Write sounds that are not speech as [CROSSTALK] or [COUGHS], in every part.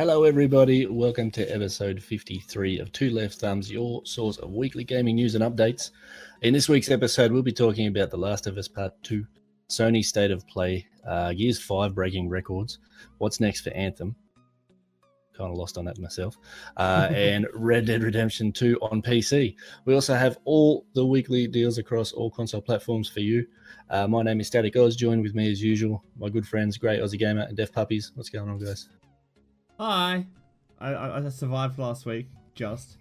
Hello, everybody. Welcome to episode 53 of Two Left Thumbs, your source of weekly gaming news and updates. In this week's episode, we'll be talking about The Last of Us Part 2, Sony State of Play, uh, Gears 5 breaking records, what's next for Anthem, kind of lost on that myself, uh, [LAUGHS] and Red Dead Redemption 2 on PC. We also have all the weekly deals across all console platforms for you. Uh, my name is Static Oz, joined with me as usual, my good friends, Great Aussie Gamer and Deaf Puppies. What's going on, guys? Hi. I, I, I survived last week, just.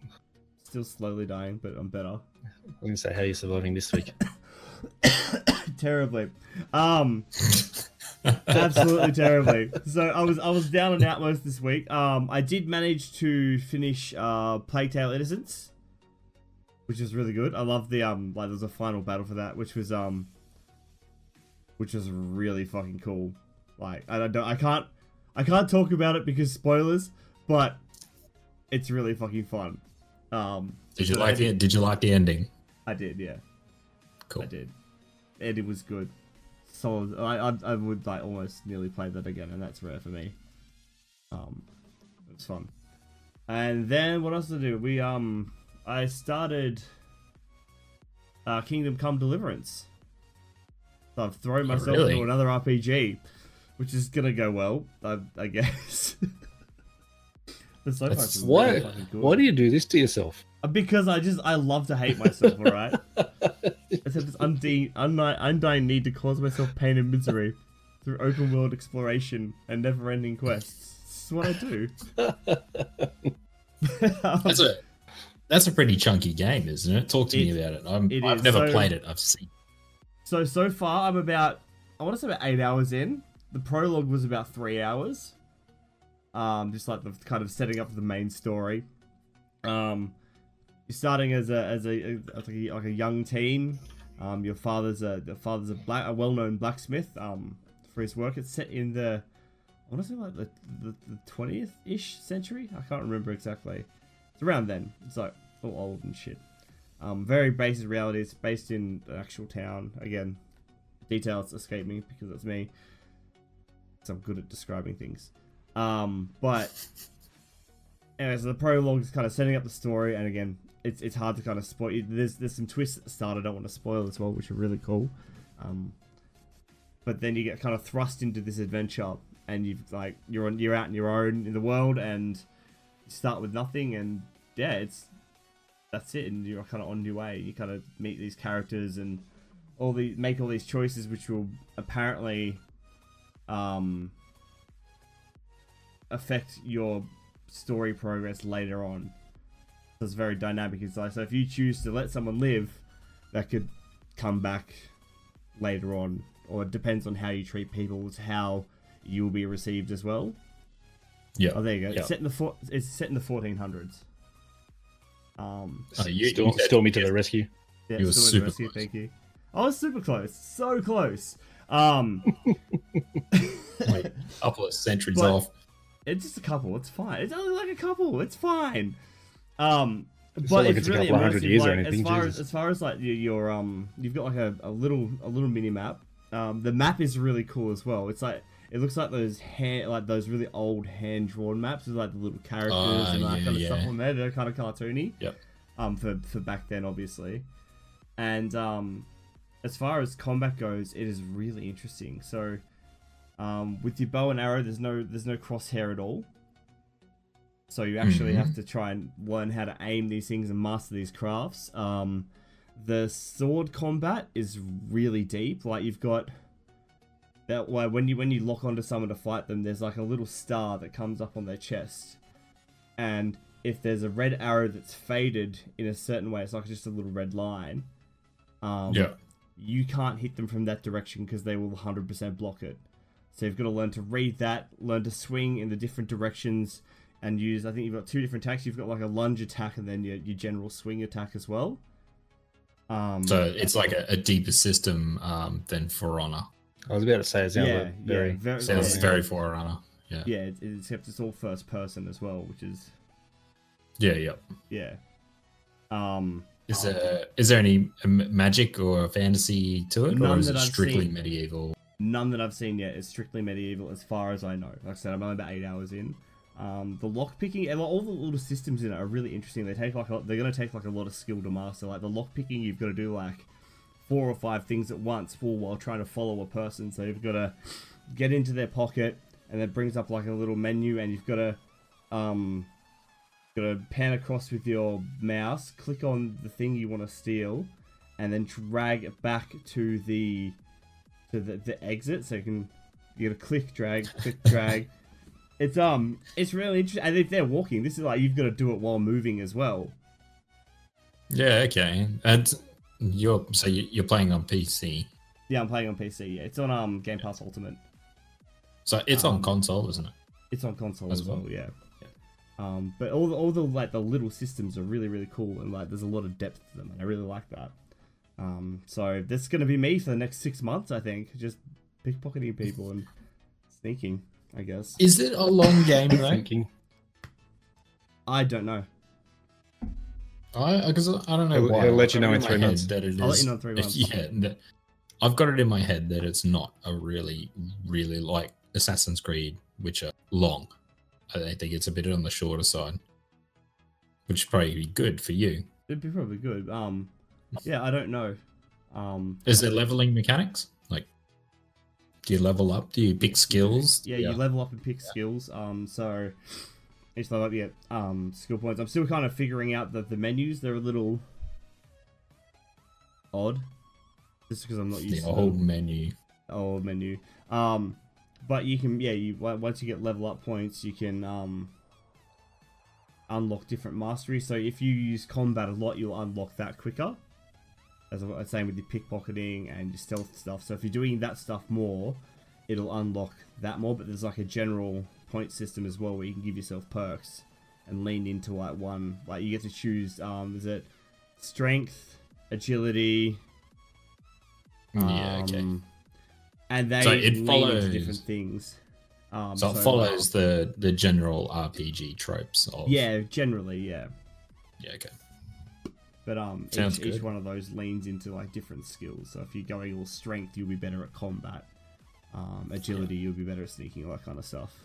Still slowly dying, but I'm better. I'm going to say, how are you surviving this week? [COUGHS] terribly. Um, absolutely terribly. So I was I was down and out most this week. Um, I did manage to finish uh Plague Tale Innocence, which is really good. I love the um like there's a final battle for that, which was um, which was really fucking cool. Like I don't I can't I can't talk about it because spoilers, but it's really fucking fun. Um, did you like it? Did you like the ending? I did, yeah. Cool. I did. And it was good. Solid. I, I, I would like almost nearly play that again, and that's rare for me. Um, it was fun. And then what else did I do? We um, I started uh, Kingdom Come Deliverance. So I've thrown oh, myself oh, really? into another RPG, which is gonna go well, I, I guess. but so far, why? Why do you do this to yourself? Because I just I love to hate myself. All right. [LAUGHS] I said this undying, undying need to cause myself pain and misery through open world exploration and never ending quests. This is what I do. [LAUGHS] that's a that's a pretty chunky game, isn't it? Talk to it, me about it. I'm, it I've never so, played it. I've seen. So so far, I'm about I want to say about eight hours in. The prologue was about three hours. Um, just like the kind of setting up the main story. Um, you're starting as a as a, as a like a young teen. Um, your father's a the father's a black a well-known blacksmith. Um, for his work, it's set in the I want to say like the the twentieth ish century. I can't remember exactly. It's around then. It's like all old and shit. Um, very basic reality. It's based in the actual town. Again, details escape me because it's me. So I'm good at describing things. Um, but so the prologue is kind of setting up the story, and again, it's it's hard to kind of spoil. There's there's some twists at the start I don't want to spoil as well, which are really cool. Um, but then you get kind of thrust into this adventure, and you've like you're on you're out in your own in the world, and you start with nothing, and yeah, it's that's it, and you're kind of on your way. You kind of meet these characters and all the make all these choices, which will apparently um, affect your story progress later on it's very dynamic. It's like so if you choose to let someone live, that could come back later on, or it depends on how you treat people. It's how you will be received as well. Yeah. Oh, there you go. It's set in the four, It's set in the 1400s. Um. You, Storm, you Stormy to the rescue. Yeah, you were super rescue, close. Thank you. I was super close. So close. Um. [LAUGHS] like a couple of centuries off. It's just a couple. It's fine. It's only like a couple. It's fine. Um, it's but it's, it's really immersive. Like, anything, as far Jesus. as as far as like your, your um, you've got like a, a little a little mini map. Um, the map is really cool as well. It's like it looks like those hand like those really old hand drawn maps with like the little characters uh, and that yeah, kind of yeah. stuff on there. They're kind of cartoony. Yep. Um, for for back then, obviously, and um, as far as combat goes, it is really interesting. So, um, with your bow and arrow, there's no there's no crosshair at all. So you actually mm-hmm. have to try and learn how to aim these things and master these crafts. Um, the sword combat is really deep. Like you've got that way when you when you lock onto someone to fight them, there's like a little star that comes up on their chest, and if there's a red arrow that's faded in a certain way, it's like just a little red line. Um, yeah. You can't hit them from that direction because they will 100% block it. So you've got to learn to read that, learn to swing in the different directions and use. I think you've got two different attacks. You've got like a lunge attack and then your, your general swing attack as well. Um, so it's like a, a deeper system um, than For Honor. I was about to say it sounds yeah, very, yeah, very sounds very, very For Honor. Yeah. Yeah, it, except it's all first person as well, which is. Yeah. Yep. Yeah. Um. Is there is there any magic or fantasy to it, or is it strictly seen, medieval? None that I've seen yet is strictly medieval, as far as I know. Like I said, I'm only about eight hours in. Um, the lock picking and all the little systems in it are really interesting. They take like a, they're gonna take like a lot of skill to master. Like the lock picking, you've got to do like four or five things at once, all while trying to follow a person. So you've got to get into their pocket, and it brings up like a little menu, and you've got to um, got to pan across with your mouse, click on the thing you want to steal, and then drag it back to the to the, the exit. So you can you got to click, drag, click, [LAUGHS] drag. It's um, it's really interesting. And if they're walking, this is like you've got to do it while moving as well. Yeah. Okay. And you're so you're playing on PC. Yeah, I'm playing on PC. Yeah, it's on um Game Pass Ultimate. So it's um, on console, isn't it? It's on console as, as well. well. Yeah. Yeah. Um, but all the, all the like the little systems are really really cool and like there's a lot of depth to them and I really like that. Um, so that's gonna be me for the next six months. I think just pickpocketing people and sneaking. I guess. Is it a long [LAUGHS] game though? Thinking. I don't know. I because I don't know it'll, why. It'll let you know in three months. That it is, I'll let you know in three months. [LAUGHS] Yeah, that, I've got it in my head that it's not a really, really like Assassin's Creed, which are long. I think it's a bit on the shorter side, which would probably be good for you. It'd be probably good. Um, yeah, I don't know. Um, is there leveling mechanics? Like, do you level up? Do you pick skills? Yeah, yeah. you level up and pick yeah. skills. Um, so it's like yeah, um, skill points. I'm still kind of figuring out that the menus they're a little odd, just because I'm not used the to old menu. Old menu. Um, but you can yeah, you once you get level up points, you can um unlock different mastery. So if you use combat a lot, you'll unlock that quicker. As I was saying with your pickpocketing and your stealth stuff. So if you're doing that stuff more, it'll unlock that more. But there's like a general point system as well where you can give yourself perks and lean into like one. Like you get to choose. Um, is it strength, agility? Yeah. Okay. Um, and they so it follows different things. Um, so, so, it follows the the general RPG tropes of yeah, generally, yeah, yeah, okay. But um, each, each, one of those leans into like different skills. So if you're going all strength, you'll be better at combat. Um, agility, yeah. you'll be better at sneaking, all that kind of stuff.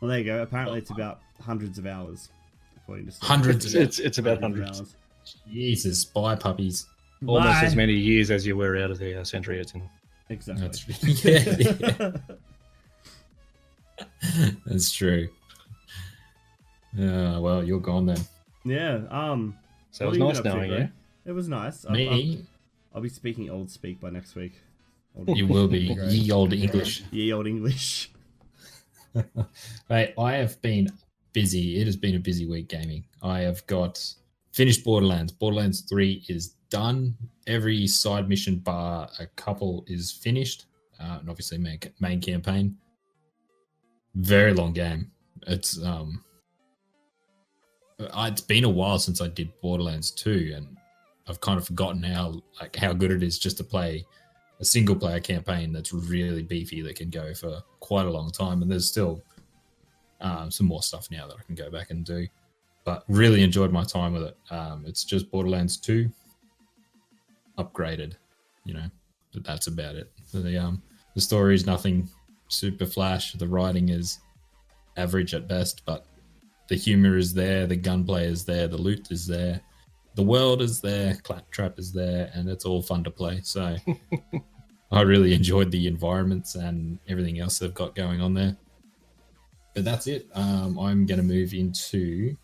Well, there you go. Apparently, it's about hundreds of hours. According to hundreds. It's, it's, it's about hundreds. hundreds. Jesus, bye puppies. Almost bye. as many years as you were out of the uh, Century it's in. Exactly. That's, [LAUGHS] [LAUGHS] yeah, yeah. That's true. Yeah, well, you're gone then. Yeah. Um. So it was nice knowing you. It was nice. Me. I'll, I'll, be speaking old speak by next week. You will be ye old English. Ye old English. [LAUGHS] Right, I have been busy. It has been a busy week gaming. I have got finished Borderlands. Borderlands 3 is done. Every side mission bar a couple is finished. Uh, and obviously main, main campaign. Very long game. It's um it's been a while since I did Borderlands 2 and I've kind of forgotten how like how good it is just to play a single player campaign that's really beefy that can go for quite a long time. And there's still um, some more stuff now that I can go back and do. But really enjoyed my time with it. Um, it's just Borderlands 2 upgraded, you know, but that's about it. The um the story is nothing super flash. The writing is average at best, but the humor is there, the gunplay is there, the loot is there the world is there, Claptrap is there, and it's all fun to play. So [LAUGHS] I really enjoyed the environments and everything else they've got going on there. But that's it. Um, I'm going to move into.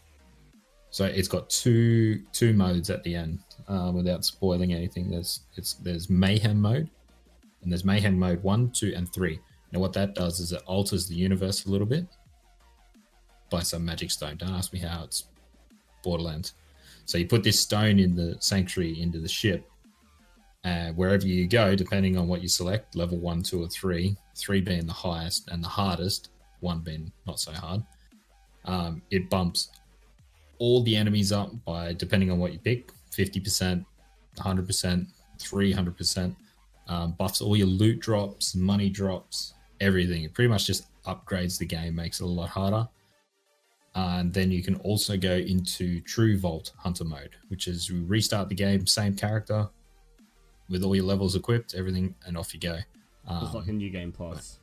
So it's got two two modes at the end. Uh, without spoiling anything, there's it's there's mayhem mode, and there's mayhem mode one, two, and three. Now what that does is it alters the universe a little bit by some magic stone. Don't ask me how. It's Borderlands. So you put this stone in the sanctuary into the ship. Uh, wherever you go, depending on what you select, level one, two, or three, three being the highest and the hardest, one being not so hard, um, it bumps all the enemies up by, depending on what you pick, 50%, 100%, 300%, um, buffs all your loot drops, money drops, everything. It pretty much just upgrades the game, makes it a lot harder and then you can also go into True Vault Hunter mode, which is you restart the game, same character, with all your levels equipped, everything, and off you go. Um, it's like a new game plus.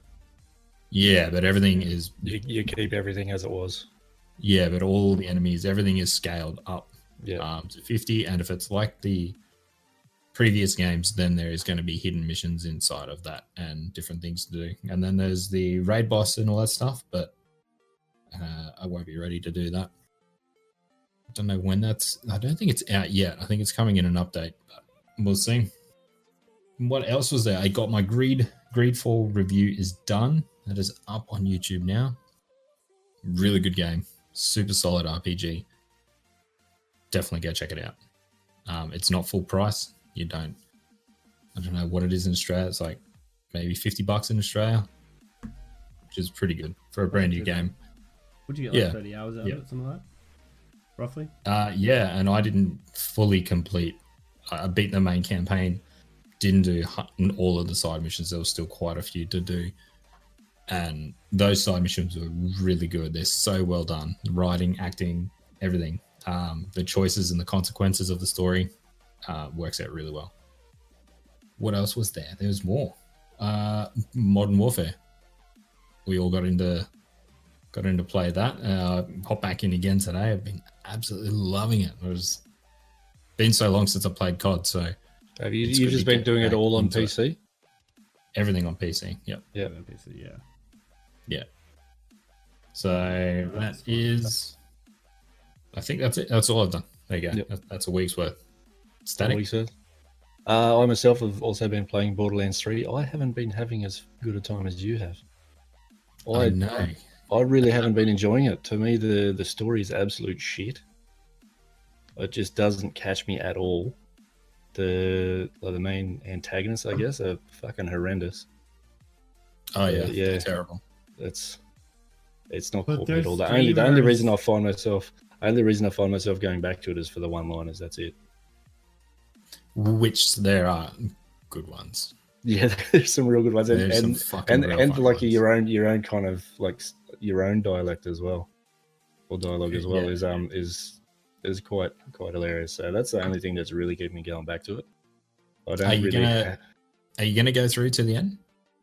Yeah, but everything is You, you keep everything as it was. Yeah, but all the enemies, everything is scaled up Yeah. um, to 50. And if it's like the previous games, then there is going to be hidden missions inside of that and different things to do. And then there's the raid boss and all that stuff, but uh, I won't be ready to do that. I don't know when that's. I don't think it's out yet. I think it's coming in an update, but we'll see. What else was there? I got my Greed Greedfall review is done. That is up on YouTube now. Really good game. Super solid RPG. Definitely go check it out. Um, it's not full price. You don't. I don't know what it is in Australia. It's like maybe fifty bucks in Australia, which is pretty good for a brand new game. Would you get like Yeah. 30 hours out Yeah. of it, something like that? Roughly? Uh, yeah, and I didn't fully complete. I I beat the main campaign, didn't do all of the side missions. There was still quite a few to do, and those side missions were really good. They're so well done. Writing, acting, everything. Um, the choices and the consequences of the story uh, works out really well. What else was there? There was more. Uh, Modern Warfare. We all got into got into play that. Uh, hop back in again today. I've been absolutely loving it. It was been so long since I played COD, so Have you? You've just been doing it all on into it. PC? everything on PC. Yep. Yeah. On PC, yeah. Yeah. So That's I think that's it. That's all I've done. There you go. Yep. That's a week's worth. Static. What he says. Uh, I myself have also been playing Borderlands 3. I haven't been having as good a time as you have. I I, know. I really haven't been enjoying it. To me, the, the story is absolute shit. It just doesn't catch me at all. The like the main antagonists, I guess, are fucking horrendous. Oh yeah. yeah. Yeah. Terrible. It's it's not But caught at all. The only the only reason I find myself only reason I find myself going back to it is for the one liners. That's it. Which there are good ones. [LAUGHS] Yeah, there's some real good ones, and There's and, fucking and, real and fun like ones. your own your own kind of like your own dialect as well, or dialogue as well Yeah. is um is is quite quite hilarious. So that's the only thing that's really keeping me going back to it. I don't Are you really. gonna- Are you going to go through to the end?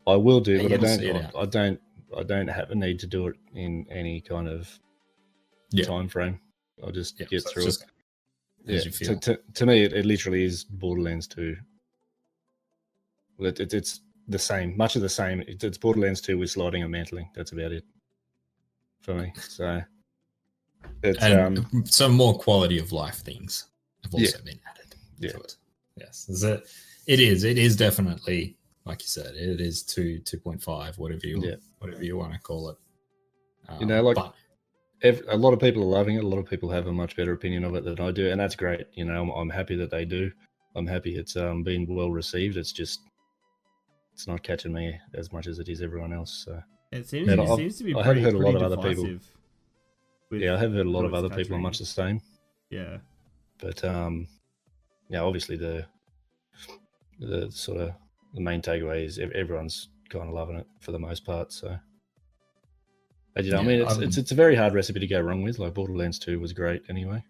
I will do, Are but I gonna see it don't. out? I, I don't. I don't have a need to do it in any kind of Yeah. time frame. I'll just Yeah. get so through just it. Yeah. To, to, to me, it, it literally is Borderlands 2. Well, It, it, it's the same, much of the same. It, it's Borderlands 2 with sliding and mantling. That's about it for me. So it's and um, some more quality of life things have also been added Yeah. Yes, is it, it is. It is definitely like you said. It is two two point five, whatever you Yeah. whatever you want to call it. You know, Um, like- but ev a lot of people are loving it. A lot of people have a much better opinion of it than I do, and that's great. You know, I'm, I'm happy that they do. I'm happy it's um, been well received. It's just it's not catching me as much as it is everyone else. So It seems, it seems to be I have heard a lot of other people- yeah, I have heard a lot of it's other people are much the same. Yeah. but um yeah obviously the the sort of the main takeaway is everyone's kind of loving it for the most part so but, you know, I mean, it's, it's it's a very hard recipe to go wrong with. Like Borderlands Two was great anyway.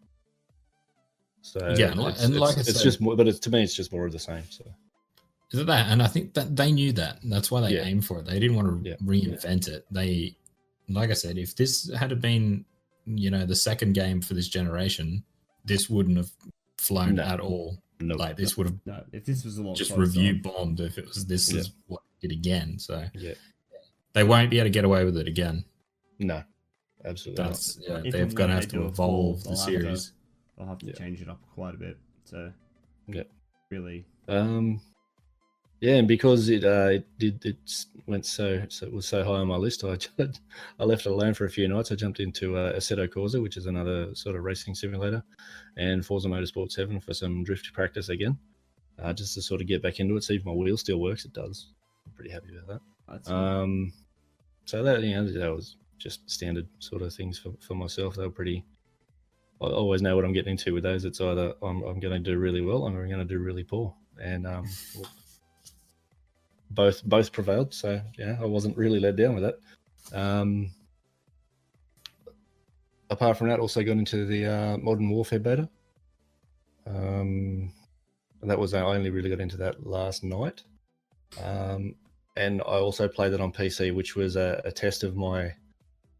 So Yeah, and like- it's, and like it's said- just more, but it's to me, it's just more of the same. So is it that? And I think that they knew that. That's why they Yeah. aimed for it. They didn't want to Yeah. reinvent it. They, like I said, if this had been, you know, the second game for this generation, this wouldn't have flown No. at all. No, Like this would have No, if this was a lot just closer, review bombed if it was this Yeah. is what it did again. So yeah, they won't be able to get away with it again. no, absolutely not. That's yeah, If they've and got to have they to evolve full- the they'll have to- series. I'll have to Yeah. change it up quite a bit. So Yeah. really, Um, yeah, and because it uh, it did it went so so it was so high on my list, I [LAUGHS] I left it alone for a few nights. I jumped into uh, Assetto Corsa, which is another sort of racing simulator, and Forza Motorsport Seven for some drift practice again, uh, just to sort of get back into it. See if my wheel still works. It does. I'm pretty happy about that. that's Um, so that you know that was just standard sort of things for, for myself. They were pretty. I always know what I'm getting into with those. It's either I'm, I'm going to do really well or I'm going to do really poor, and um, [LAUGHS] both both prevailed. So yeah, I wasn't really let down with it. Um, apart from that, also got into the uh, Modern Warfare beta. Um, that was I only really got into that last night. Um, and I also played it on PC, which was a, a test of my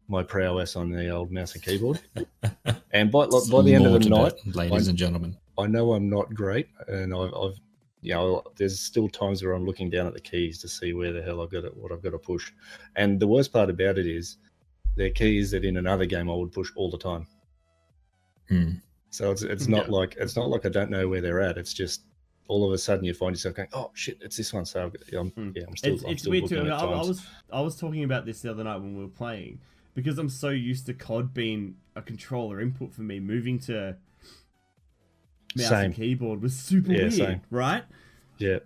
my prowess on the old mouse and keyboard. [LAUGHS] and by like, by the end of the night, that, ladies and gentlemen. I know I'm not great, and I've, I've you know, there's still times where I'm looking down at the keys to see where the hell I've got it, what I've got to push. And the worst part about it is, they're keys that in another game I would push all the time. Hmm. So it's it's not Yeah. like it's not like I don't know where they're at. It's just all of a sudden you find yourself going, oh shit, it's this one. So I'm, Hmm. yeah, I'm still. It's, I'm it's still weird too. I, I was I was talking about this the other night when we were playing because I'm so used to COD being a controller input for me. Moving to mouse Same. and keyboard was super Yeah, weird, same. right? Yeah,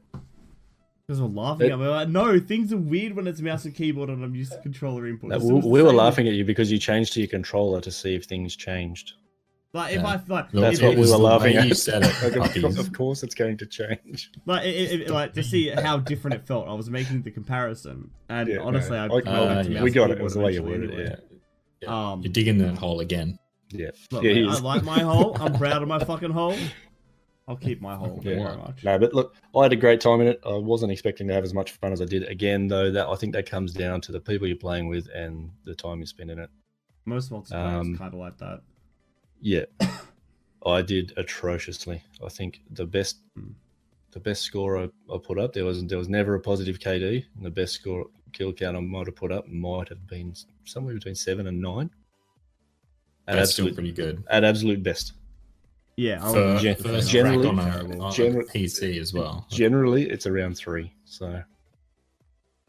Because we're laughing It- at me. Like, no, things are weird when it's mouse and keyboard and I'm used to controller input. No, we, we were laughing at you because you changed to your controller to see if things changed. Like if Yeah. I like, That's if, what if- we were the way laughing You at. said it, [LAUGHS] Like, of, course, it's going to change. like, it, it, like to see how different it felt. I was making the comparison, and Yeah, honestly, no, I, I- went uh, yeah. We got it. It was the way you eventually worded it, anyway. Yeah. Um, You're digging that hole again. Yeah, Look, yeah, he I like my hole. I'm proud of my fucking hole. I'll keep my hole. Yeah. Very much. No, but look, I had a great time in it. I wasn't expecting to have as much fun as I did. Again, though, that I think that comes down to the people you're playing with and the time you spend in it. Most multiplayer Um, is kind of like that. Yeah, [COUGHS] I did atrociously. I think the best, Hmm. the best score I, I put up there was there was never a positive KD, and the best score kill count I might have put up might have been somewhere between seven and nine. At That's still absolute, pretty good. at absolute best. Yeah, I For, gen- for generally- on a, on a generally- PC as well. Generally, it's around three. So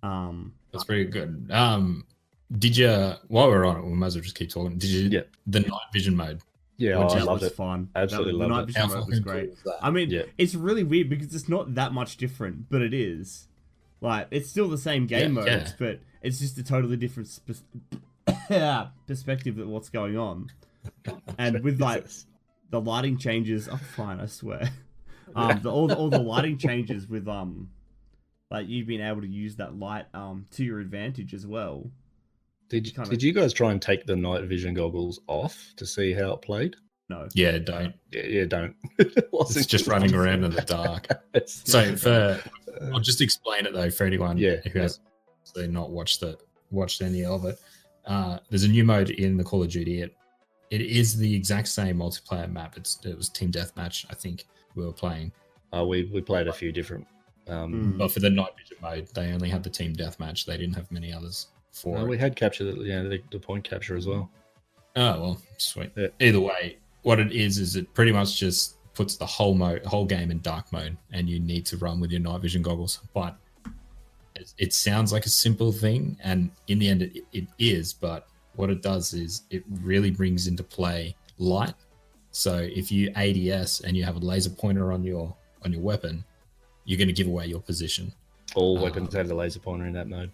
um, That's pretty good. Um, did you while we're on it, we might as well just keep talking. Did you Yeah. the night vision mode? yeah, What I you loved was it. fun. Absolutely that, loved the night it. vision mode was great. cool is? I mean, Yeah. it's really weird because it's not that much different, but it is. Like, it's still the same game Yeah, modes, yeah. but it's just a totally different spe- [COUGHS] perspective of what's going on. [LAUGHS] And with like the lighting changes, oh fine, I swear. [LAUGHS] Um, the, all the all the lighting changes with um, like you've been able to use that light um to your advantage as well. Did you, kinda- did you guys try and take the night vision goggles off to see how it played? No, Yeah, don't. Yeah, yeah don't. [LAUGHS] It's just running around in the dark. So for I'll just explain it though for anyone Yeah, who has actually not watched the watched any of it. Uh, there's a new mode in the Call of Duty. It it is the exact same multiplayer map. It's it was team deathmatch. I think we were playing, uh, we we played a few different. Um, Mm. but for the night vision mode, they only had the team deathmatch. They didn't have many others for well, it. we had capture the, you know, the, the point capture as well. Oh well, sweet. Yeah. Either way, what it is is it pretty much just puts the whole mode, whole game in dark mode, and you need to run with your night vision goggles. But it, it sounds like a simple thing, and in the end, it, it is. But what it does is it really brings into play light. So if you ADS and you have a laser pointer on your on your weapon, you're going to give away your position. All Um, weapons had a laser pointer in that mode.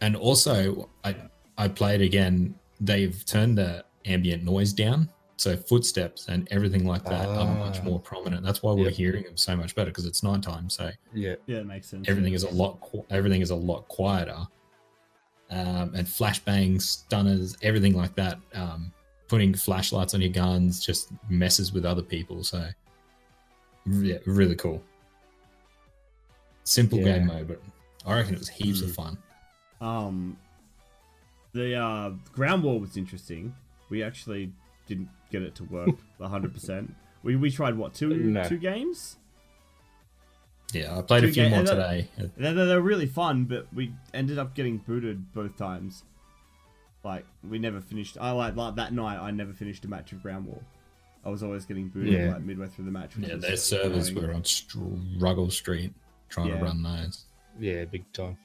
And also, I I played again. They've turned the ambient noise down, so footsteps and everything like that are much Ah. more prominent. That's why we're Yep. hearing them so much better because it's nighttime. So Yeah, yeah, it makes sense. everything is a lot everything is a lot quieter. Um, and flashbangs, stunners, everything like that. Um, putting flashlights on your guns just messes with other people. So yeah, really cool. Simple Yeah. game mode, but I reckon it was heaps of Mm. fun. Um, the uh, ground war was interesting. We actually didn't get it to work [LAUGHS] 100%. We, we tried, what, two No. two games? Yeah, I played a few ga- more and today. They're, they're they're really fun, but we ended up getting booted both times. Like, we never finished. I like, like that night, I never finished a match of ground war. I was always getting booted Yeah. like midway through the match. Yeah, their servers annoying. were on Struggle Street trying Yeah. to run those. yeah, big time.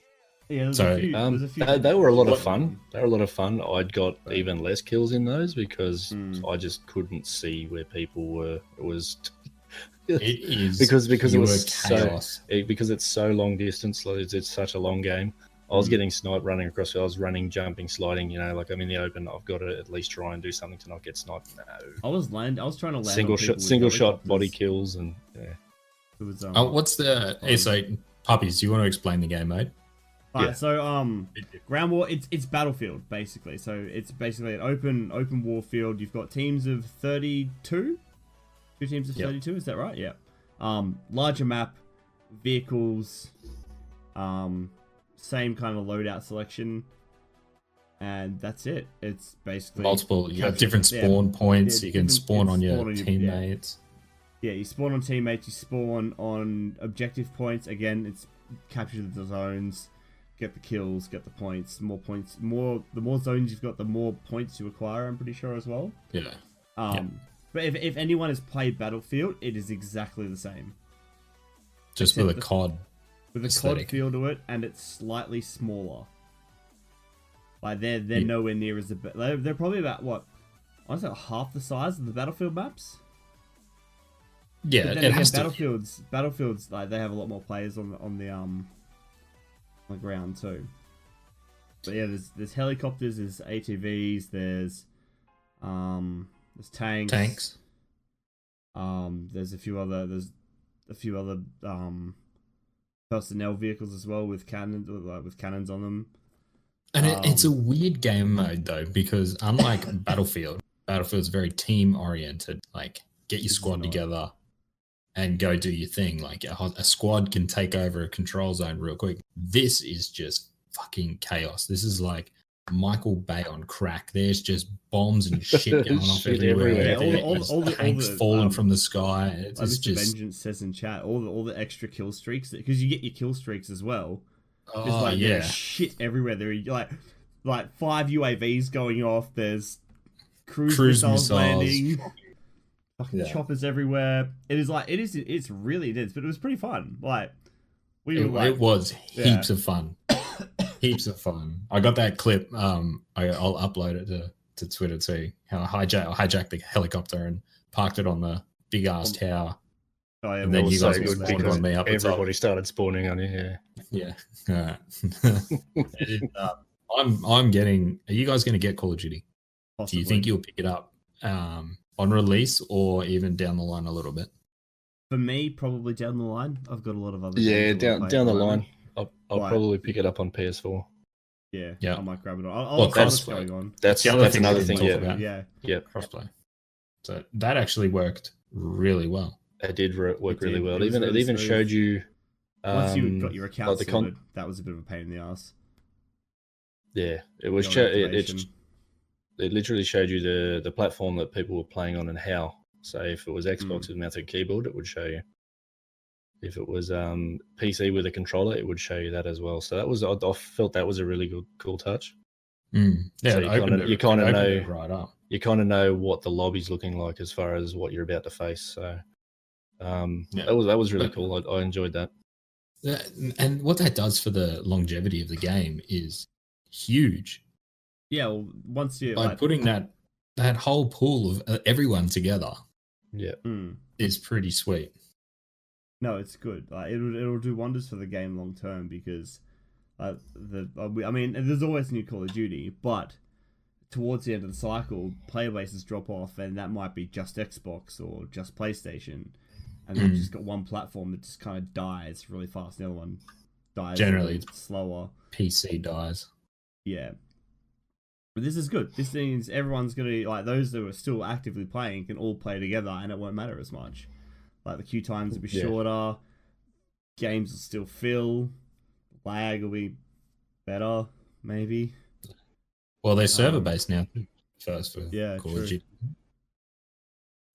Yeah, there's So, a few, Um, a few they, they were a lot of fun. They were a lot of fun. I'd got Right. even less kills in those because Mm. I just couldn't see where people were. It was [LAUGHS] It is Because- because it pure was so- it, because it's so long distance. Like it's, it's such a long game. I was Mm. getting sniped running across. I was running, jumping, sliding. You know, like I'm in the open. I've got to at least try and do something to not get sniped. No, I was land. I was trying to land single on shot, single shot body kills, and yeah. It was, um, Oh, what's the? Hey, so puppies, do you want to explain the game mode? Alright, Yeah. so um, ground war. It's it's battlefield basically. So it's basically an open open war field. You've got teams of thirty two. Two teams of Yep. thirty two. Is that right? Yeah. Um, larger map, vehicles, um, same kind of loadout selection, and that's it. It's basically Multiple, you got capture- different yeah, spawn points. yeah, you can spawn on your spawn on your- yeah. teammates. Yeah, you spawn on teammates, you spawn on objective points. Again, it's capture the zones, get the kills, get the points. More points, more the more zones you've got, the more points you acquire. I'm pretty sure as well. Yeah. Um, but if if anyone has played Battlefield, it is exactly the same Just Except with a the- COD. with a Aesthetic. COD feel to it, and it's slightly smaller. Like they're they're Yeah. nowhere near as the they're, they're probably about what I say half the size of the Battlefield maps. Yeah, But it, again, has to. battlefields, battlefields, like they have a lot more players on the on the um the ground too. But yeah, there's there's helicopters, there's ATVs, there's um there's tanks, Tanks. Um, there's a few other there's a few other um personnel vehicles as well with cannons like with cannons on them. And it, it's a Um, weird game mode though, because unlike [LAUGHS] Battlefield, Battlefield's very team oriented. Like, get your squad together and go do your thing. Like, a, a squad can take over a control zone real quick. This is just fucking chaos. This is like Michael Bay on crack. There's just bombs and [LAUGHS] shit going off Shit everywhere. everywhere. Yeah, all the- all the- all the- all tanks the, falling um, from the sky. It's Like Mr. just Vengeance says in chat, all the all the extra kill streaks because you get your kill streaks as well. There's oh like yeah. shit everywhere. There are like like five UAVs going off. There's cruise, Cruise missiles, missiles. landing. Fucking Yeah. choppers everywhere. It is like it is. It's really intense, but it was pretty fun. Like we It, were like, it was Yeah. heaps of fun. [COUGHS] heaps of fun. I got that clip. Um, I, I'll upload it to, to Twitter too. How I hijack, I hijacked the helicopter and parked it on the big ass tower. oh, yeah, and we then you guys so good spawned on me up the top. everybody started spawning on you. Yeah. Yeah. Alright. [LAUGHS] Uh, I'm I'm getting. Are you guys going to get Call of Duty? Do you think you'll pick it up um, on release or even down the line a little bit? For me, probably down the line. I've got a lot of other. Yeah, games down down the line. I'll, I'll Right. probably pick it up on PS4. Yeah, Yeah. I might grab it. I'll, I'll Well, see crossplay. going on. That's The other that's thing we another thing. talk Yeah, about. Yeah, yeah, Crossplay. So that actually worked really well. it did re- work It really did. well. It It was even it even smooth. showed you. once you um, got your account the con- that was a bit of a pain in the ass. Yeah, it was. Your it, it, activation. It literally showed you the the platform that people were playing on and how. So if it was. Xbox with mouse and keyboard, it would show you. If it was um, PC with a controller, it would show you that as well. So that was I, I felt that was a really good cool touch. Mm. Yeah, So you you kinda know- right up. You kind of know what the lobby's looking like as far as what you're about to face. So um, Yeah. that was that was really But- cool. I, I enjoyed that. That- and what that does for the longevity of the game is huge. Yeah, well, once you By like, putting that that whole pool of uh, everyone together Yeah, mm, is pretty sweet. no, it's good. Like it'll it'll do wonders for the game long term because, uh, the uh, I mean, there's always new Call of Duty, but towards the end of the cycle, player bases drop off, and that might be just Xbox or just PlayStation, and then Mm. you've just got one platform that just kind of dies really fast. The other one dies Generally, slower. PC dies. Yeah. But this is good. This means everyone's gonna like those that are still actively playing can all play together and it won't matter as much. Like the queue times will be Yeah. shorter, games will still fill, lag will be better, maybe. Well, they're server Um, based now. First for yeah, Call true. of Duty.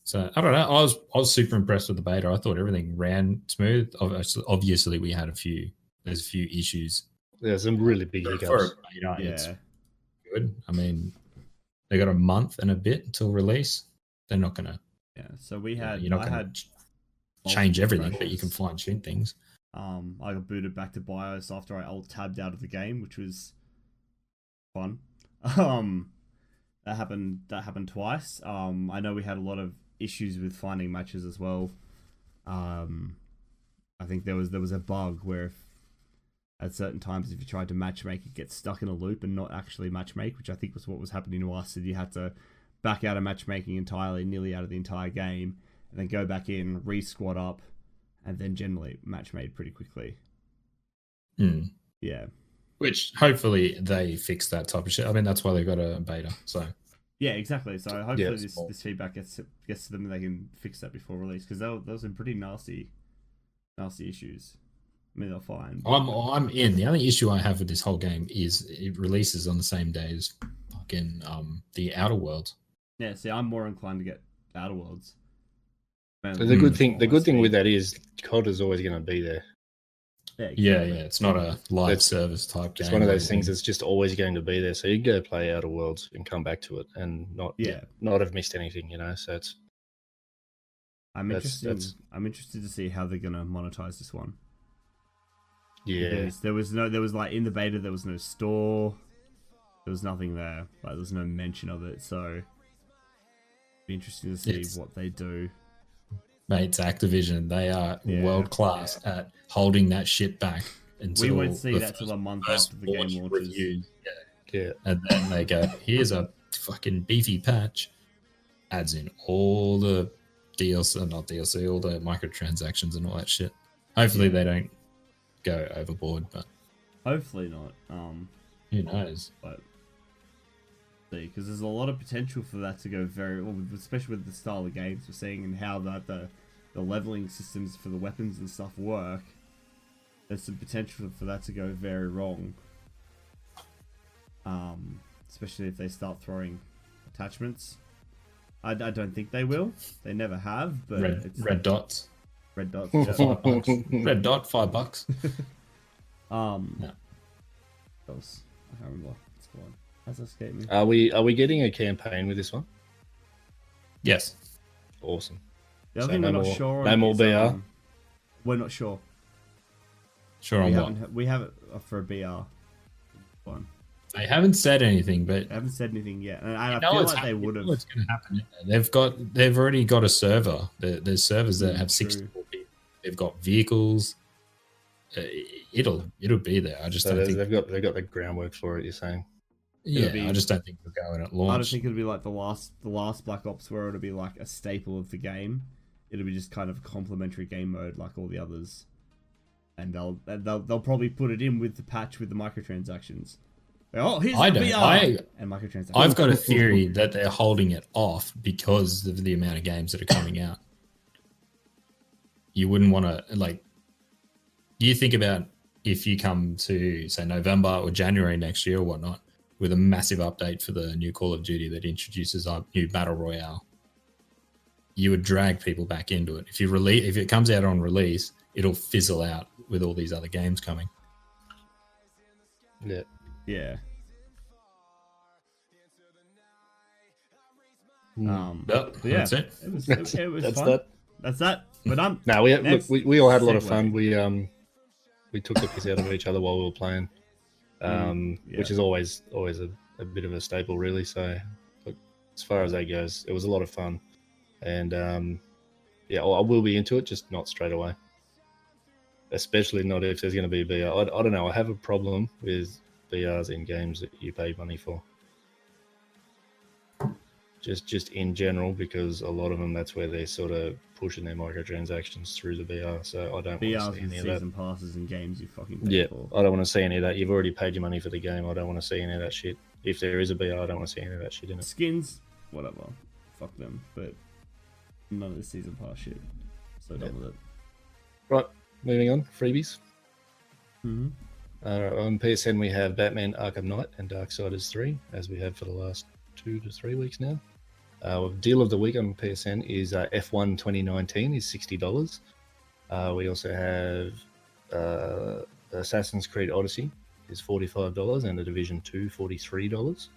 So I don't know. I was I was super impressed with the beta. I thought everything ran smooth. Obviously, obviously we had a few. There's a few issues. there's some really big For a hiccups. beta, it's Yeah. Good. I mean, they got a month and a bit until release. They're not gonna. Yeah. So we had you're not I gonna had change everything, but you can fine tune things. Um, I got booted back to BIOS after I alt tabbed out of the game, which was fun. [LAUGHS] Um, that happened. That happened twice. Um, I know we had a lot of issues with finding matches as well. Um, I think there was there was a bug where if, at certain times if you tried to matchmake, it gets stuck in a loop and not actually matchmake, which I think was what was happening to us. And you had to back out of matchmaking entirely, nearly out of the entire game, and then go back in, re squad up, and then generally match made pretty quickly. Mm. Yeah, Which hopefully they fix that type of shit. I mean, that's why they got a beta. So yeah, exactly. So hopefully Yeah, this small. this feedback gets gets to them and they can fix that before release because those those some pretty nasty, nasty issues. I mean, they're fine. but- I'm I'm in. The only issue I have with this whole game is it releases on the same day as fucking um the Outer Worlds. yeah, see, I'm more inclined to get Outer Worlds. Man, But the good Mm. thing, the good thing with that is COD is always going to be there. Yeah, Yeah, exactly. yeah. It's not a live It's- service type game. It's one of those things that's just always going to be there. So you can go play Outer Worlds and come back to it and not Yeah. not have missed anything, you know. So it's I'm That's- interested. that's- I'm interested to see how they're gonna monetize this one. Yeah, Because there was no, there was like in the beta, there was no store, there was nothing there. Like there was no mention of it. So, be interesting to see Yes. what they do. Mate, it's Activision. They are Yeah, world class at holding that shit back We until won't see the that till first- a month first after the game launch launches. reviews. yeah. And then they go, here's a fucking beefy patch. Adds in all the DLC, not DLC, all the microtransactions and all that shit. Hopefully they don't go overboard, but Hopefully not. Um, who knows? but see, because there's a lot of potential for that to go very, well, especially with the style of games we're seeing and how that the the leveling systems for the weapons and stuff work. There's some potential for that to go very wrong. Um, especially if they start throwing attachments. I, I don't think they will. They never have, but Red it's red dots. Red dots. [LAUGHS] Five bucks. Red dot, five bucks. [LAUGHS] Um, Yeah. what else? I can't remember. What's going on? Has escaped me. Are we are we getting a campaign with this one? Yes. Awesome. The other So thing no we're not more- sure no more is, BR? um, we're not sure. Sure we on what? haven't. We have it uh, for a BR one. They haven't said anything, but They haven't said anything yet, and I, I feel it's like they would have. What's going to happen? They've got. They've already got a server. There, there's servers that Mm, have true. 64 people. They've got vehicles. Uh, it'll it'll be there. I just So don't they- think. they've got they've got the groundwork for it. You're saying? Yeah, be- I just don't think we'll go in at launch. don't think it'll be like the last, the last Black Ops, where it'll be like a staple of the game. It'll be just kind of a complementary game mode, like all the others. And they'll they'll they'll probably put it in with the patch with the microtransactions. Oh, here's I the don't- BR I- and microtransactions. I've got a [LAUGHS] theory that they're holding it off because of the amount of games that are coming out. You wouldn't want to like. You think about if you come to say November or January next year or whatnot with a massive update for the new Call of Duty that introduces our new battle royale. You would drag people back into it. If you release, if it comes out on release, it'll fizzle out with all these other games coming. Yeah. yeah. Hmm. Um, But but yeah, that's it. It was [LAUGHS] it, it was That's fun. that. That's that. We're done. No, we look, we, we all had a lot of fun. We um we took the piss out of each other while we were playing, um, Mm, yeah. which is always always a, a bit of a staple, really. So, look, as far as that goes, it was a lot of fun, and um, yeah, I will be into it, just not straight away. Especially not if there's going to be a BR. I, I don't know. I have a problem with BRs in games that you pay money for. Just just in general, because a lot of them that's where they're sort of pushing their microtransactions through the BR. So I don't want to see any of that. season passes and games you fucking Yeah, for. I don't want to see any of that. You've already paid your money for the game. I don't want to see any of that shit. If there is a BR, I don't want to see any of that shit in it. Skins, whatever. Fuck them. But none of the season pass shit. So done with it. Right, moving on. Freebies. Mm-hmm. Uh, on PSN, we have Batman Arkham Knight and Dark Darksiders 3, as we have for the last two to three weeks now. Uh, deal of the week on PSN is uh, F1 2019 is $60. Uh, we also have uh, Assassin's Creed Odyssey is $45 and The Division 2 $43.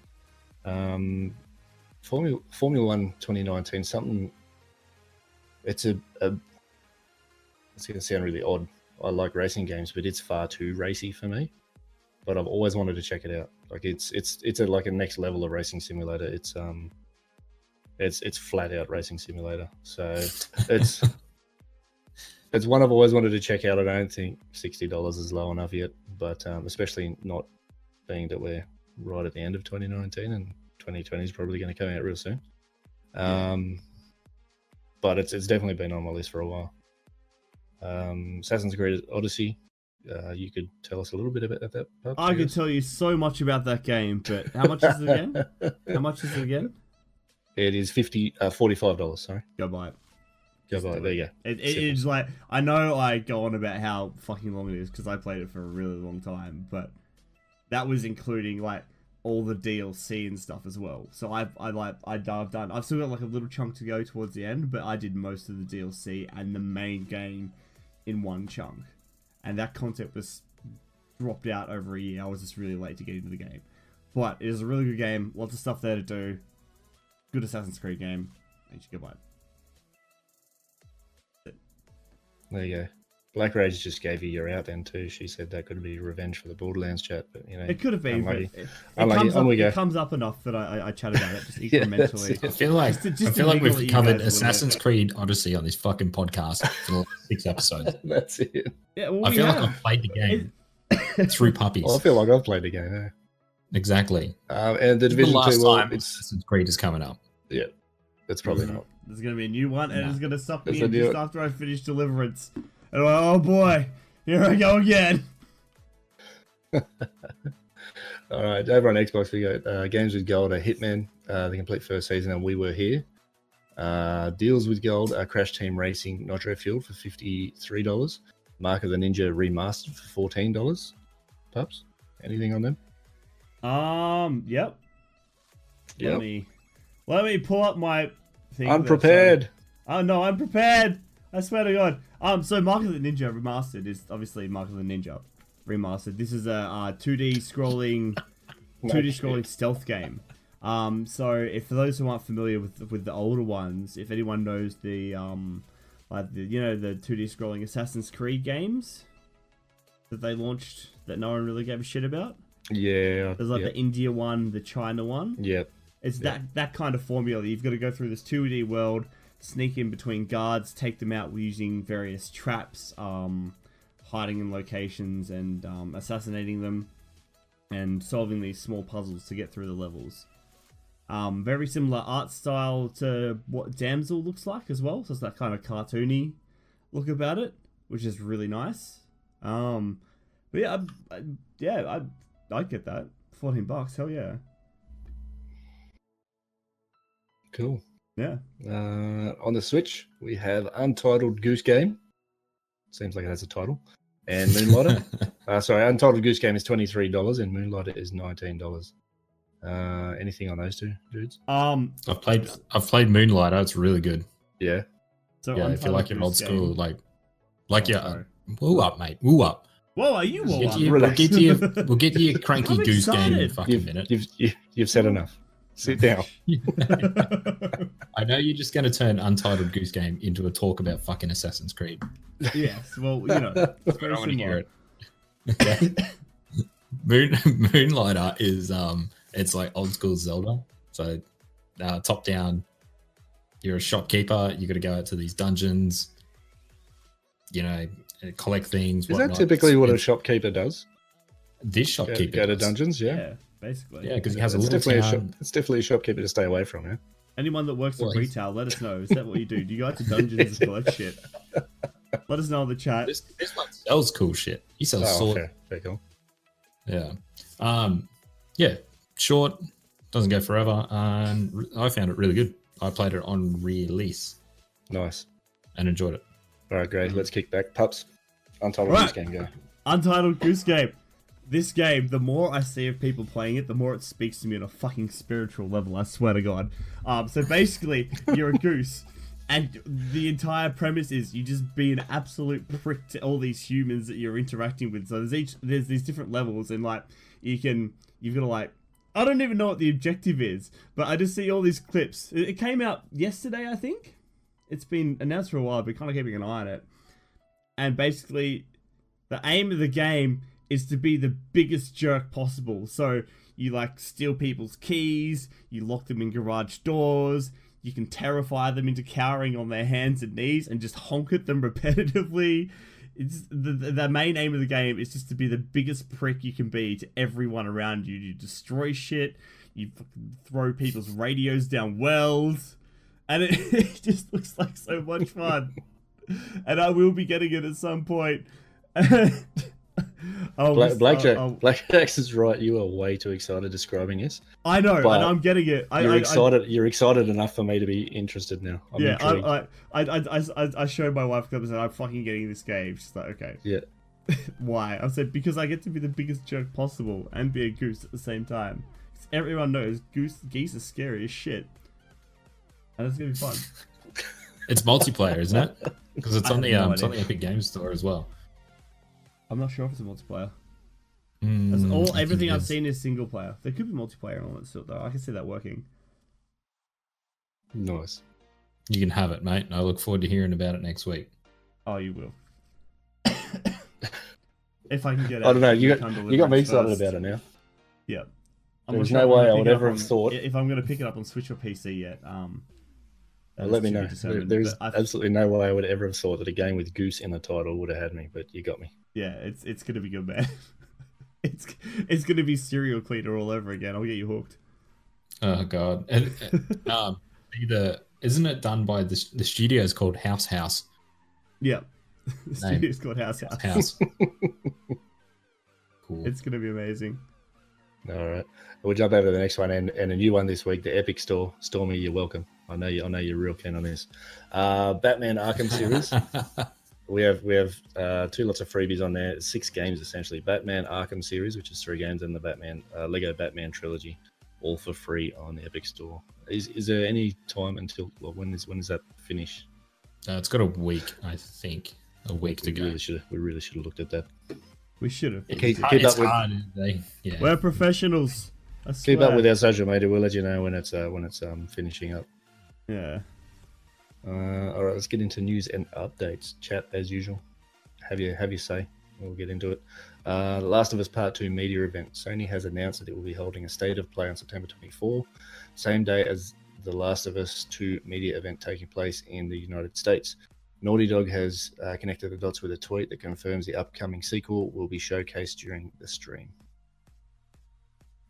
Um, Formula, Formula 1 2019, something, it's a, a it's going to sound really odd. I like racing games, but it's far too racy for me. But I've always wanted to check it out. Like it's it's it's a like a next level of racing simulator. It's um it's it's flat out racing simulator. So [LAUGHS] it's it's one I've always wanted to check out. I don't think sixty dollars is low enough yet, but um, especially not being that we're right at the end of 2019 and 2020 is probably going to come out real soon. Um, but it's it's definitely been on my list for a while. Um, Assassin's Creed Odyssey. Uh, you could tell us a little bit about that. perhaps, I could tell you so much about that game, but how much is it again? [LAUGHS] How much is it again? It is fifty, uh, forty-five dollars. Sorry. Go buy it. Go buy it. There you go. It, it, it's like I know I go on about how fucking long it is because I played it for a really long time, but that was including like all the DLC and stuff as well. So I I like I, I've done I've still got like a little chunk to go towards the end, but I did most of the DLC and the main game in one chunk, and that content was dropped out over a year. I was just really late to get into the game, but it is a really good game. Lots of stuff there to do. Good Assassin's Creed game. And you should go buy it. There you go. Black Rage just gave you your out then too. She said that could be revenge for the Borderlands chat, but you know, It could have been, unlucky. it, it, Unlucky. comes up, it comes up enough that I, I, chat about it just [LAUGHS] Yeah, incrementally. I feel like Just to- I feel like we've covered guys a little Assassin's. Creed Odyssey on this fucking podcast for the last six episodes. [LAUGHS] That's it. yeah, [LAUGHS] well, I feel like. I've played the game through puppies. Well, I feel like I've played the game. eh? Exactly. Um, and the The Division last Two, well, time it's Assassin's Creed is coming up. Yeah, it's probably Mhm. not. There's gonna be a new one, and No. it's gonna suck That's me in a just after I finish Deliverance. And I'm like, oh boy, here I go again. [LAUGHS] All right, over on Xbox we got uh, Games with Gold, a Hitman, uh, the complete first season, and we were here. Uh, deals with Gold, uh, Crash Team Racing Nitro Fuel for fifty three dollars. Mark of the Ninja remastered for fourteen dollars. Pups, anything on them? Um, yep. Let me let me pull up my thing. Unprepared. Oh no, I'm prepared. I swear to God. Um, so Mark of the Ninja remastered is obviously Mark of the Ninja remastered. This is a uh, 2D scrolling, [LAUGHS] 2D scrolling stealth game. Um, so if for those who aren't familiar with with the older ones, if anyone knows the um, like the you know the 2D scrolling Assassin's Creed games that they launched that no one really gave a shit about. Yeah. There's like the India one, the China one. Yep. It's Yeah. that that kind of formula. You've got to go through this 2D world, sneak in between guards, take them out using various traps, um, hiding in locations, and um, assassinating them, and solving these small puzzles to get through the levels. Um, very similar art style to what Damsel looks like as well. So it's that kind of cartoony look about it, which is really nice. Um, but yeah, I, I, yeah, I I'd get that. Fourteen bucks, hell yeah, Cool. yeah. Uh, on the Switch, we have Untitled Goose Game. Seems like it has a title. And Moonlighter. [LAUGHS] uh, sorry, Untitled Goose Game is $23 and Moonlighter is $19. Uh, anything on those two dudes? Um, I've played I've played Moonlighter. It's really good. Yeah. so Yeah, if you like your Untitled old Goose school, like like Oh, yeah, woo up, mate, woo up. Whoa, are you We'll all get, up? you, [LAUGHS] we'll get to you, we'll get to your cranky I'm goose game in a fucking You've, minute. you've, you- you've said enough. Sit down. [LAUGHS] [LAUGHS] I know you're just going to turn Untitled Goose Game into a talk about fucking Assassin's Creed. yes, well, you know, it's I very don't want to hear it. Moon Moonlighter is um, it's like old school Zelda. So, uh, top down. You're a shopkeeper. You got to go out to these dungeons. You know, collect things. Is that whatnot. typically what a shopkeeper does? this shopkeeper go to does. dungeons, yeah. Yeah, basically. Yeah, because he has a it's little definitely a, shop, it's definitely a shopkeeper to stay away from, yeah? Anyone that works Well, in retail, let us know. Is that what you do? Do you go out to dungeons and collect shit? [LAUGHS] Let us know in the chat. This, this one sells cool shit. He sells Oh, sword. fair. Very cool. Yeah. Um, yeah, short, doesn't go forever. And I found it really good. I played it on release Nice. and enjoyed it. All right, great. Let's kick back. Pups. Untitled Right. Goose Game, go. Untitled Goose Game. This game, the more I see of people playing it, the more it speaks to me on a fucking spiritual level. I swear to God. Um, so basically, [LAUGHS] you're a goose, and the entire premise is you just be an absolute prick to all these humans that you're interacting with. So there's each there's these different levels, and like you can you've got to like I don't even know what the objective is, but I just see all these clips. It, it came out yesterday, I think. It's been announced for a while, but kind of keeping an eye on it. And basically, the aim of the game is to be the biggest jerk possible. So you like steal people's keys, you lock them in garage doors, you can terrify them into cowering on their hands and knees and just honk at them [LAUGHS] repetitively. It's the, the main aim of the game is just to be the biggest prick you can be to everyone around you. You destroy shit, you throw people's radios down wells, and it, [LAUGHS] it just looks like so much fun. [LAUGHS] and I will be getting it at some point. [LAUGHS] Oh, Black, this- Blackjack, oh, Blackjack is right. You are way too excited describing this. I know, but and I'm getting it. I, You're I, I- excited. you're excited enough for me to be interested now. I'm yeah. I, I, I, I, I, I showed my wife clips and I'm fucking getting this game. She's like, okay. Yeah. Why? I said because I get to be the biggest jerk possible and be a goose at the same time. Everyone knows goose geese are scary as shit, and it's gonna be fun. It's multiplayer, isn't it? [LAUGHS] Because it's I on the no um, it's on the. Epic Games Store as well. I'm not sure if it's a multiplayer. Mm, That's all. Everything I've is. seen is single player. There could be multiplayer on it still, though. I can see that working. nice. You can have it, mate. I look forward to hearing about it next week. Oh, you will. if I can get. It. I don't know. You got you got me excited first. about it now. Yeah. There's not no sure way I would ever have on- thought- If I'm going to pick it up on Switch or PC yet, um, that Well, is let me know. There's but absolutely no way I would ever have thought that a game with Goose in the title would have had me, but you got me. Yeah, it's it's going to be good, man. [LAUGHS] it's it's going to be serial cleaner all over again. I'll get you hooked. Oh god. And, uh, [LAUGHS] um, either isn't it done by the the studio is called House House Yeah. [LAUGHS] the studio's called House House. House. cool. It's going to be amazing. All right, we'll jump over to the next one and, and a new one this week, the Epic Store. Stormy, you're welcome. I know you. I know you're real keen on this. Uh, Batman Arkham series. [LAUGHS] we have we have uh, two lots of freebies on there. Six games essentially. Batman Arkham series, which is three games, and the Batman uh, Lego Batman trilogy, all for free on the Epic Store. Is is there any time until well, when is when does that finish? Uh, it's got a week, I think. A week to we go. really should we really should have looked at that. We should have. Keep- It's, hard, keep it's up with- hard, they, yeah. We're professionals. Keep up with our social media. We'll let you know when it's uh, when it's um, finishing up. Yeah. Uh, all right, let's get into news and updates. Chat as usual. Have you have your say. We'll get into it. Uh, the Last of Us Part Two media event. Sony has announced that it will be holding a state of play on September 24, same day as the Last of Us Two media event taking place in the United States. Naughty Dog has uh, connected the dots with a tweet that confirms the upcoming sequel will be showcased during the stream.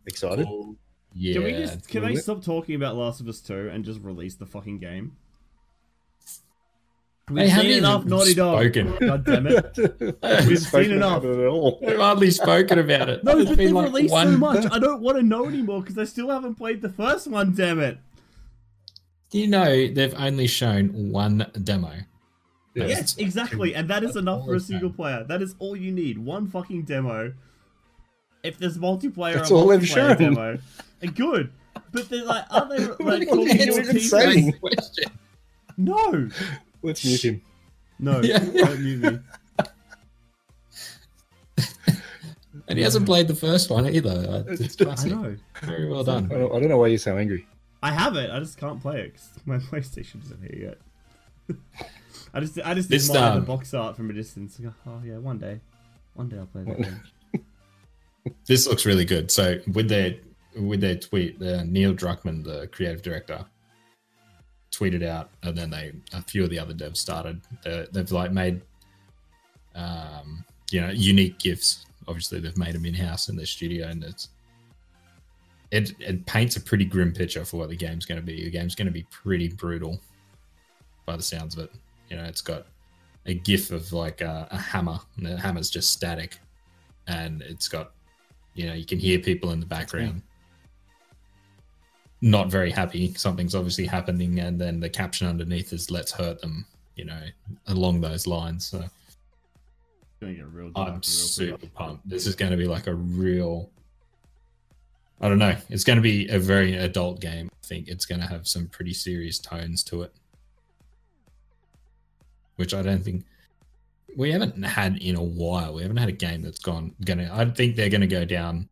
Excited? Yeah. Can we just can I stop talking about Last of Us 2 and just release the fucking game? We've haven't seen even enough Naughty Dog. spoken. [LAUGHS] God damn it. [LAUGHS] We've seen enough. At all. We've hardly spoken about it. No, There's but been they've like released so [LAUGHS] much. I don't want to know anymore because I still haven't played the first one, damn it. Do you know they've only shown one demo? Yeah. Yes, exactly. And that is That's enough for a single done. player. That is all you need. One fucking demo. If there's multiplayer, That's a all they've multiplayer shown. Demo. And good. But they're like, are they [LAUGHS] like talking to even teams? Question. No. Let's mute him. No. Yeah. Don't mute me. [LAUGHS] And he hasn't played the first one either. It's I classic. know. Very well I done. don't, I don't know why you're so angry. I have it. I just can't play it because my [LAUGHS] PlayStation isn't here yet. I just, I just This, admire um, the box art from a distance. I go, oh yeah, one day, one day I'll play that One- game. This looks really good. So with their with their tweet, the Neil Druckmann, the creative director, tweeted out, and then they a few of the other devs started. They're, they've like made, um, you know, unique gifts. Obviously, they've made them in house in their studio, and it's it it paints a pretty grim picture for what the game's going to be. The game's going to be pretty brutal, by the sounds of it. You know, it's got a gif of like a, a hammer, and the hammer's just static, and it's got you know you can hear people in the background not very happy. Something's obviously happening and then the caption underneath is let's hurt them you know along those lines. So gonna get real i'm super pumped. This is going to be like a real i don't know. It's going to be a very adult game. I think it's going to have some pretty serious tones to it. Which i don't think we haven't had in a while. We haven't had a game that's gone gonna i think they're going to go down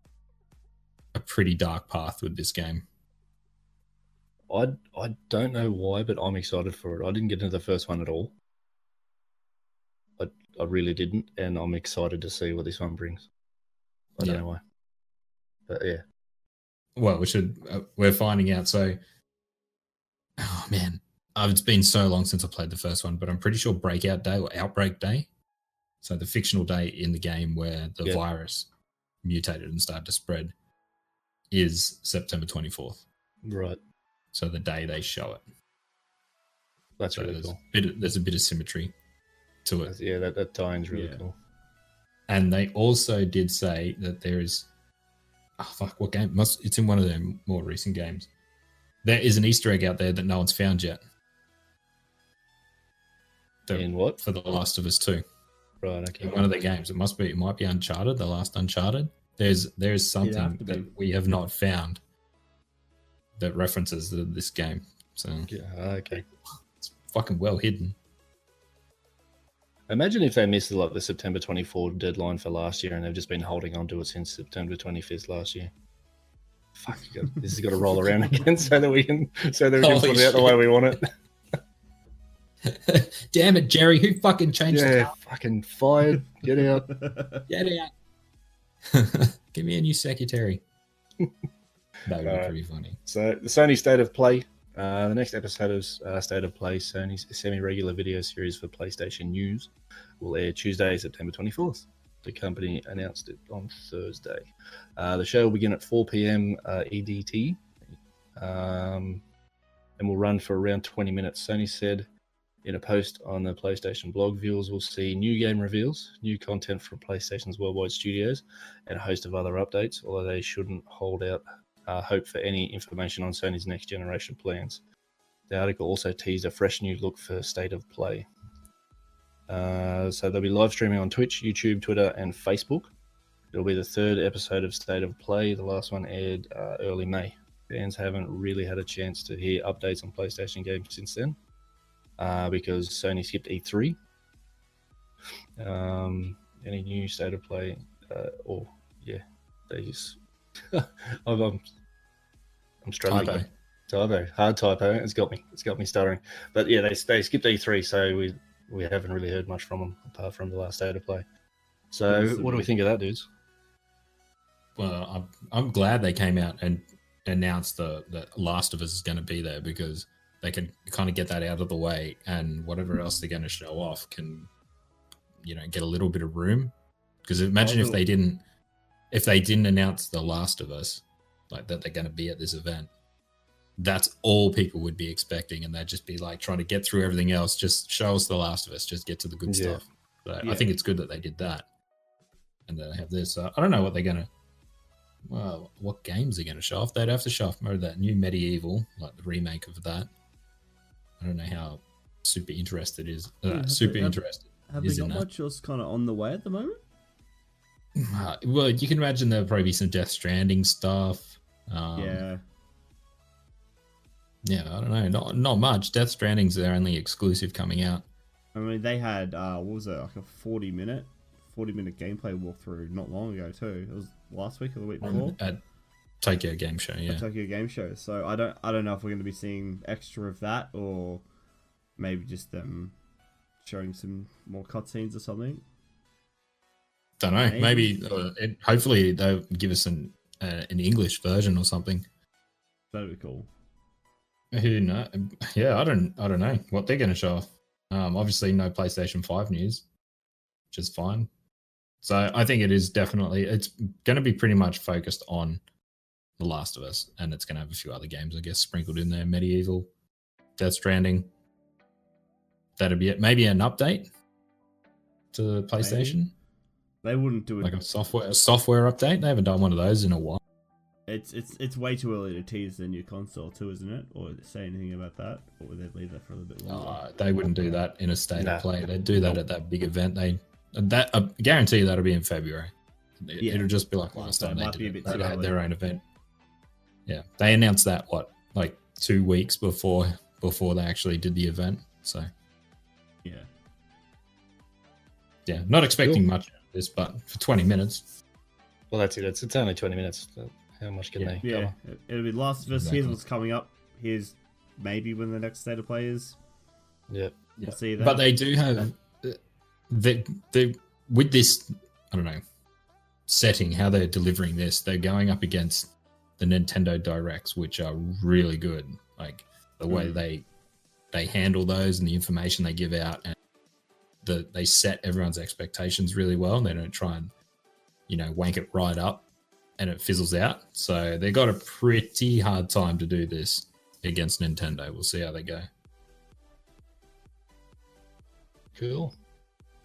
a pretty dark path with this game I I don't know why, but I'm excited for it. I didn't get into the first one at all. I I really didn't, and I'm excited to see what this one brings. I don't Yeah. know why, but yeah, well we should uh, we're finding out so oh man uh, it's been so long since i played the first one but i'm pretty sure breakout day or outbreak day so the fictional day in the game where the Yeah. virus mutated and started to spread is september 24th right. So the day they show it That's so really there's, cool. a bit, there's a bit of symmetry to it That's- yeah, that that tie-in's really Yeah. cool. and they also did say that there is oh fuck what game must it's in one of their more recent games there is an easter egg out there that no one's found yet The- In what? for the last of us 2 Right. Okay. in one of the games it must be it might be uncharted the last uncharted there's there's something be. that we have not found that references the, this game so Yeah, okay. it's fucking well hidden Imagine if they missed like the September 24 deadline for last year, and they've just been holding on to it since September 25th last year. Fuck, you got- this has got to roll around [LAUGHS] again so that we can so that we can Holy put it out the way we want it. [LAUGHS] damn it jerry who fucking changed the Yeah, fucking fired. Get out. [LAUGHS] Get out. Give me a new secretary. That would be pretty funny. So the Sony State of Play. Uh, the next episode of uh, State of Play, Sony's semi-regular video series for PlayStation News, will air Tuesday, September 24th. The company announced it on Thursday. Uh, the show will begin at 4 p.m. Uh, EDT, um, and will run for around 20 minutes. Sony said in a post on the PlayStation blog, viewers will see new game reveals, new content from PlayStation's worldwide studios, and a host of other updates. Although they shouldn't hold out uh, hope for any information on Sony's next generation plans. The article also teased a fresh new look for State of Play. Uh, so they'll be live streaming on Twitch, YouTube, Twitter, and Facebook. It'll be the third episode of State of Play. The last one aired uh, early May. Fans haven't really had a chance to hear updates on PlayStation games since then uh, because Sony skipped E3. Um, any new State of Play? Uh, or, yeah, they just. [LAUGHS] I'm, I'm, I'm struggling. Typo. Typo, hard typo. It's got me. It's got me stuttering. But yeah, they they skipped E3, so we we haven't really heard much from them apart from the last State of Play. So Awesome. what do we think of that, dudes? Well, I'm, I'm glad they came out and announced the that Last of Us is going to be there because they can kind of get that out of the way, and whatever else they're going to show off can, you know, get a little bit of room. Because imagine if oh. they didn't, if they didn't announce the Last of Us, like that they're going to be at this event. That's all people would be expecting, and they'd just be like trying to get through everything else. Just show us the Last of Us. Just get to the good Yeah. stuff. But Yeah. I think it's good that they did that, and then they have this. Uh, I don't know what they're gonna. Well, what games they're gonna show off? They'd have to show off more of that new MediEvil, like the remake of that. I don't know how super interested is. Uh, Yeah, super they- interested. Have they got in much else kind of on the way at the moment? Uh, well, you can imagine there'll probably be some Death Stranding stuff. Um, yeah. yeah, I don't know, not not much. Death Stranding's their only exclusive coming out. I mean, they had uh, what was it like a forty minute, forty minute gameplay walkthrough not long ago too. It was last week or the week before. at Tokyo Game Show. Yeah, at Tokyo Game Show. So I don't I don't know if we're going to be seeing extra of that or maybe just them showing some more cutscenes or something. Don't know. Maybe. Maybe, uh, it, hopefully they'll give us an uh, an English version or something. That'd be cool. Who know? Yeah, I don't. I don't know what they're going to show off. Um, obviously, no PlayStation Five news, which is fine. So I think it is definitely. It's going to be pretty much focused on The Last of Us, and it's going to have a few other games, I guess, sprinkled in there. MediEvil, Death Stranding. That'd be it. Maybe an update to PlayStation, They wouldn't do it. like a software a software update. They haven't done one of those in a while. It's it's it's way too early to tease the new console too, isn't it? Or say anything about that, or would they leave that for a little bit longer? Uh, they wouldn't do that in a state Nah. of play. They'd do that at that big event. They that I guarantee you that'll be in February. It, Yeah. It'll just be like last so time they might be a did it. They had their own event. Yeah, they announced that what like two weeks before before they actually did the event. So yeah. yeah, not expecting Cool. much out of this, but for twenty minutes, Well, that's it. It's, it's only 20 minutes. How much can they Yeah, cover? it- it'll be Last of Us. Exactly. Here's what's coming up. Here's maybe when the next state of play is. Yeah. We'll see that. but they do have they they with this I don't know setting how they're delivering this. They're going up against the Nintendo Directs, which are really good. Like the way Mm. they they handle those and the information they give out, and the they set everyone's expectations really well. And they don't try and you know wank it right up, and it fizzles out. So they got a pretty hard time to do this against Nintendo. We'll see how they go. Cool.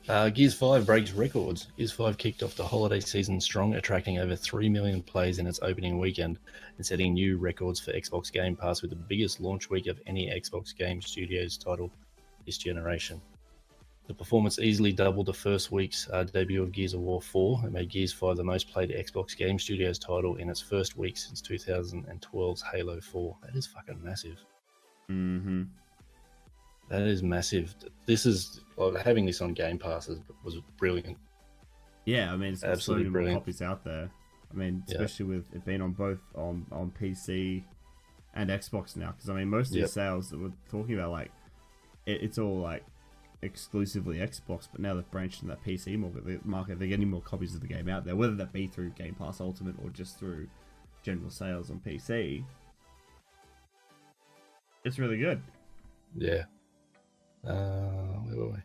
Uh, Gears 5 breaks records. Gears 5 kicked off the holiday season strong, attracting over 3 million plays in its opening weekend and setting new records for Xbox Game Pass with the biggest launch week of any Xbox Game Studios title this generation. The performance easily doubled the first week's uh, debut of Gears of War 4 and made Gears 5 the most played Xbox Game Studios title in its first week since 2012's Halo 4. That is fucking massive. Mm-hmm. That is massive. This is well, having this on Game Pass is, was brilliant. Yeah, I mean, it's so Absolutely more brilliant. copies out there. I mean, Yeah. especially with it being on both on on PC and Xbox now. Because I mean, most of Yep. the sales that we're talking about, like, it, it's all like exclusively Xbox. But now they've branched in that PC market, they're getting more copies of the game out there, whether that be through Game Pass Ultimate or just through general sales on PC. It's really good. Yeah. Uh, where were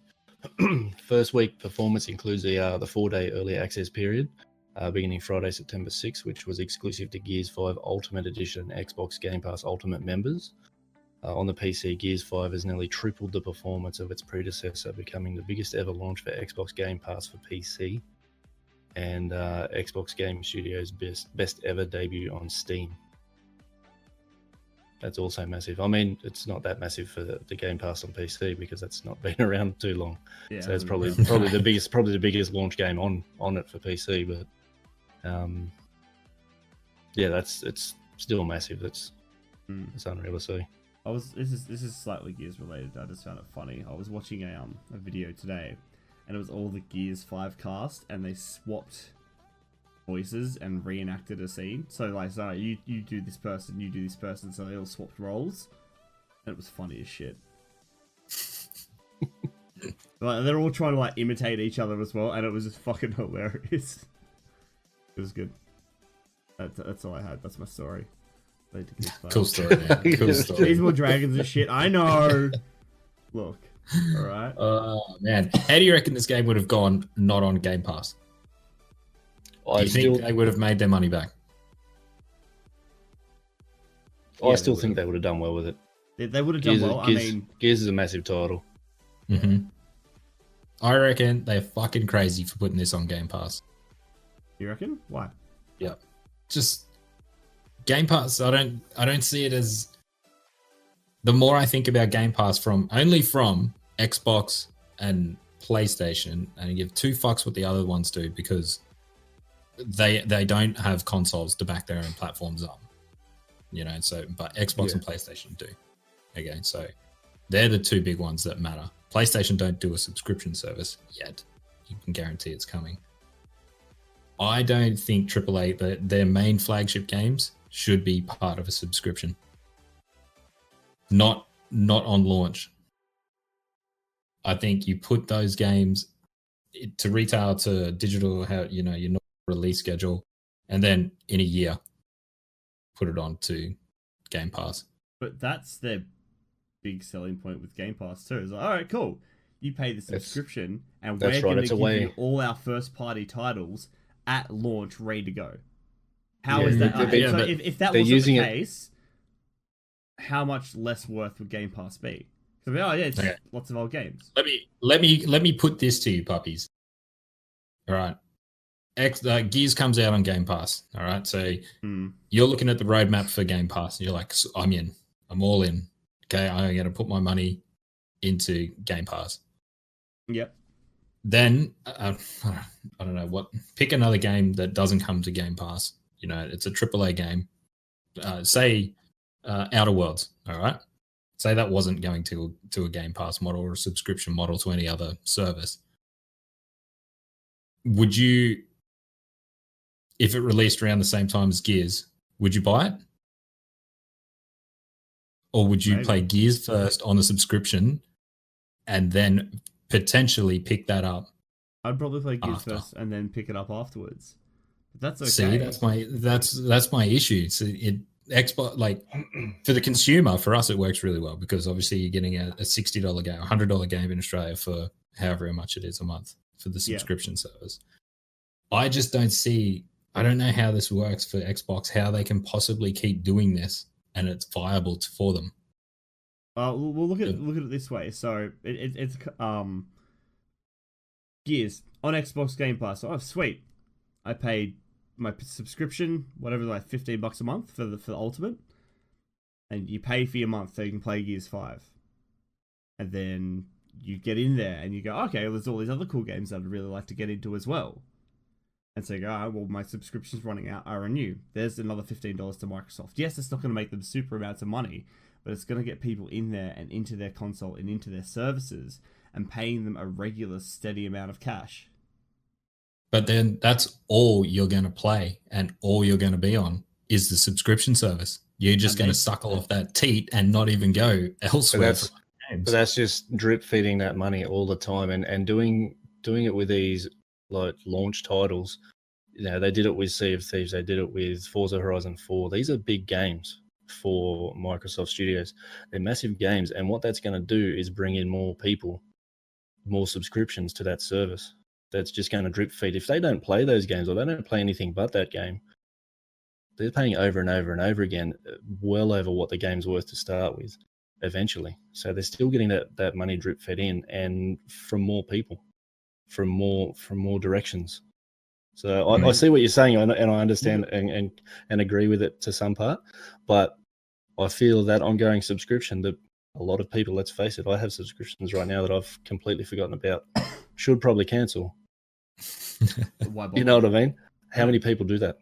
we? [CLEARS THROAT] First week performance includes the uh, the four day early access period, uh, beginning Friday, September 6th, which was exclusive to Gears 5 Ultimate Edition Xbox Game Pass Ultimate members. Uh, on the PC, Gears 5 has nearly tripled the performance of its predecessor, becoming the biggest ever launch for Xbox Game Pass for PC, and uh, Xbox Game Studios' best best ever debut on Steam. That's also massive. I mean, it's not that massive for the, the Game Pass on PC because that's not [LAUGHS] been around too long. Yeah, so it's probably [LAUGHS] been- probably the biggest probably the biggest launch game on on it for PC. But um, yeah, that's it's still massive. That's Mm. it's unreal to see. I was this is this is slightly Gears related. I just found it funny. I was watching a um a video today, and it was all the Gears Five cast, and they swapped voices and reenacted a scene. So like, so you you do this person, you do this person, so they all swapped roles, and it was funny as shit. [LAUGHS] like they're all trying to like imitate each other as well, and it was just fucking [LAUGHS] hilarious. It was good. That's that's all I had. That's my story. Played to Gears 5. Cool story, man. [LAUGHS] Cool These story. more dragons and shit. I know. Look, all right. [LAUGHS] Oh man, how do you reckon this game would have gone not on Game Pass? Do I you still think they would have made their money back? I Yeah, still they think they would have done well with it. They, they would have done Gears, well. Gears, I mean, Gears is a massive title. Mm-hmm. I reckon they're fucking crazy for putting this on Game Pass. you reckon? Why? Yeah. Just Game Pass. I don't. I don't see it as. The more I think about Game Pass from only from Xbox and PlayStation, and I give two fucks what the other ones do because they they don't have consoles to back their own platforms up. You know, so but Xbox Yeah. and PlayStation do. Okay, so they're the two big ones that matter. PlayStation don't do a subscription service yet. You can guarantee it's coming. I don't think AAA, the, their main flagship games, should be part of a subscription. Not not on launch. I think you put those games to retail to digital, how you know your release schedule, and then in a year, put it on to Game Pass. But that's their big selling point with Game Pass too. Is like, all right, cool. You pay the subscription, and we're right, going to it's give way- you all our first party titles at launch, ready to go. How Yeah, is that? but- okay, yeah, so if, if that wasn't using the it- case, how much less worth would Game Pass be? So, oh yeah, it's Okay. lots of old games. Let me let me let me put this to you, puppies. All right, X uh, Gears comes out on Game Pass. All right, so Hmm. you're looking at the roadmap for Game Pass. And you're like, I'm in. I'm all in. Okay, I'm going to put my money into Game Pass. Yep. Then uh, [LAUGHS] I don't know what. Pick another game that doesn't come to Game Pass. You know, it's a AAA game. Uh, say uh, Outer Worlds. All right. Say that wasn't going to to a Game Pass model or a subscription model to any other service. Would you, if it released around the same time as Gears, would you buy it? Or would you Maybe. play Gears first on the subscription and then potentially pick that up? I'd probably play Gears After. first and then pick it up afterwards. That's okay. See, that's my that's that's my issue. So it Xbox like [CLEARS THROAT] for the consumer, for us it works really well because obviously you're getting a, a sixty dollar game, a hundred dollar game in Australia for however much it is a month for the Yeah. subscription service. I just don't see. I don't know how this works for Xbox. How they can possibly keep doing this and it's viable to, for them. Uh, we'll we'll look at Yeah. look at it this way. So it, it it's um Gears on Xbox Game Pass. Oh, sweet. I paid my subscription, whatever, like fifteen bucks a month for the for the Ultimate, and you pay for your month so you can play Gears Five, and then you get in there and you go, okay, well, there's all these other cool games I'd really like to get into as well. And so you go, oh, well, my subscription's running out. I renew. There's another fifteen dollars to Microsoft. Yes, it's not going to make them super amounts of money, but it's going to get people in there and into their console and into their services and paying them a regular, steady amount of cash. But then that's all you're going to play and all you're going to be on is the subscription service. You're just going to suckle off that teat and not even go elsewhere. that's- But that's just drip feeding that money all the time and, and doing doing it with these like launch titles. You know, they did it with Sea of Thieves, they did it with Forza Horizon 4. These are big games for Microsoft Studios. They're massive games, and what that's going to do is bring in more people, more subscriptions to that service. That's just going to drip feed. If they don't play those games or they don't play anything but that game, they're paying over and over and over again, uh, well over what the game's worth to start with eventually. So they're still getting that that money drip fed in and from more people, from more from more directions. So I, I see what you're saying and, and I understand and, and and agree with it to some part, but I feel that ongoing subscription that a lot of people, let's face it, I have subscriptions right now that I've completely forgotten about. Should probably cancel. Why You know what I mean? How many people do that?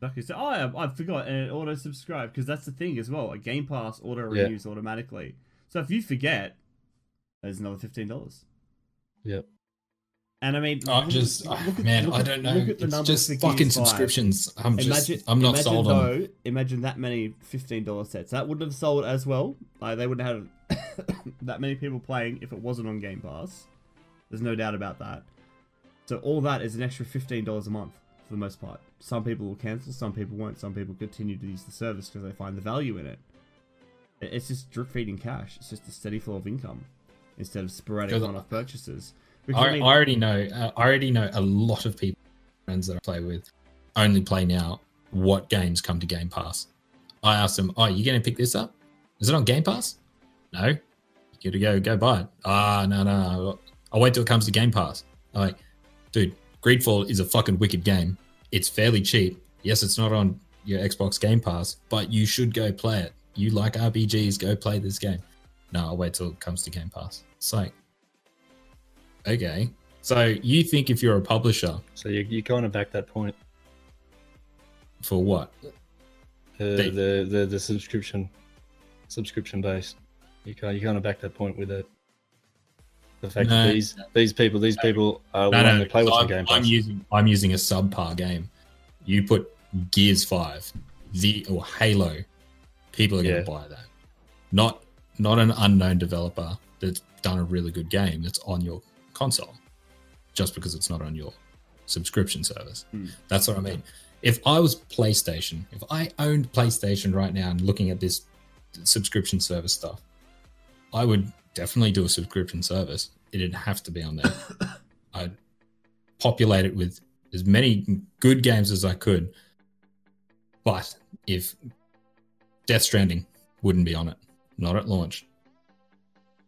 Like you said, oh, I, um, I forgot and it auto subscribe because that's the thing as well. A Game Pass auto Yeah. renews automatically. So if you forget, there's another fifteen dollars. Yep. And I mean, I look- just, look oh, at- man, look I don't know. Look at the It's numbers just fucking 5. subscriptions. I'm just, Imagine, I'm not imagine sold on. though, Imagine that many fifteen dollar sets. That wouldn't have sold as well. Like they wouldn't have had [COUGHS] that many people playing if it wasn't on Game Pass. There's no doubt about that. So all that is an extra fifteen dollars a month for the most part. Some people will cancel, some people won't. Some people continue to use the service because they find the value in it. It- It's just drip feeding cash. It's just a steady flow of income instead of sporadic one-off purchases. I, I mean, I already know. Uh, I already know a lot of people, friends that I play with, only play now. What games come to Game Pass? I ask them, "Oh, you going to pick this up? Is it on Game Pass? No. You got to go go buy it. Ah, no, no. I'll wait till it comes to Game Pass. I'm like, dude, Greedfall is a fucking wicked game. It's fairly cheap. Yes, it's not on your Xbox Game Pass, but you should go play it. You like RPGs, go play this game. No, I'll wait till it comes to Game Pass. It's like, okay. So you think if you're a publisher So you, you kind of back that point. for what? Uh, They- the, the the subscription subscription base. You kind you kind of back that point with it. The fact No. that these these people these people are No, willing no, to play on I'm, Game I'm using I'm using a subpar game. You put Gears Five, the or Halo, people are Yeah. going to buy that. Not not an unknown developer that's done a really good game that's on your console, just because it's not on your subscription service. Hmm. That's what I mean. If I was PlayStation, if I owned PlayStation right now and looking at this subscription service stuff, I would definitely do a subscription service. It'd have to be on there. [COUGHS] I'd populate it with as many good games as I could. But if Death Stranding wouldn't be on it, not at launch.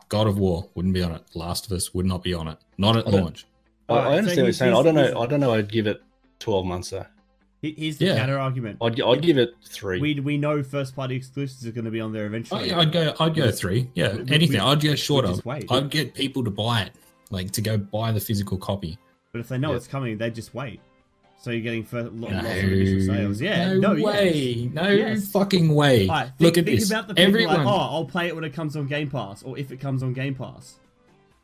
God of War wouldn't be on it. Last of Us would not be on it. Not at I launch. I, I understand what you're here's- saying. I don't here's- know. I don't know. I'd give it twelve months though. He- here's the Yeah. counter argument. I'd I'd give it three. We we know first party exclusives are going to be on there Oh, eventually. yeah, I'd go. I'd go three. Yeah, we- we- anything. we- I'd go shorter. just wait. I'd get people to buy it, like to go buy the physical copy. But if they know Yeah. it's coming, they just wait. So you're getting first, lo- No, lots of initial sales. Yeah, no, no, yes. way, no Yes. fucking way. Alright, think, Look at think this. about the people Everyone, like, oh, I'll play it when it comes on Game Pass, or if it comes on Game Pass.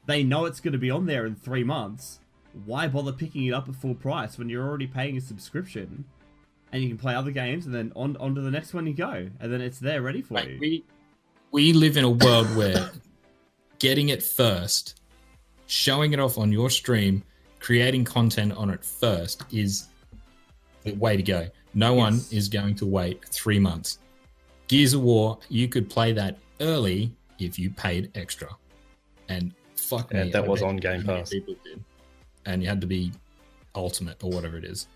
They know it's going to be on there in three months. Why bother picking it up at full price when you're already paying a subscription, and you can play other games, and then on on to the next one you go, and then it's there ready for Mate, you. we we live in a world where getting it first, showing it off on your stream, creating content on it first is the way to go. No one is going to wait three months. Gears of War, you could play that early if you paid extra, and fuck And me, that I was on Game Pass. People did, and you had to be ultimate or whatever it is.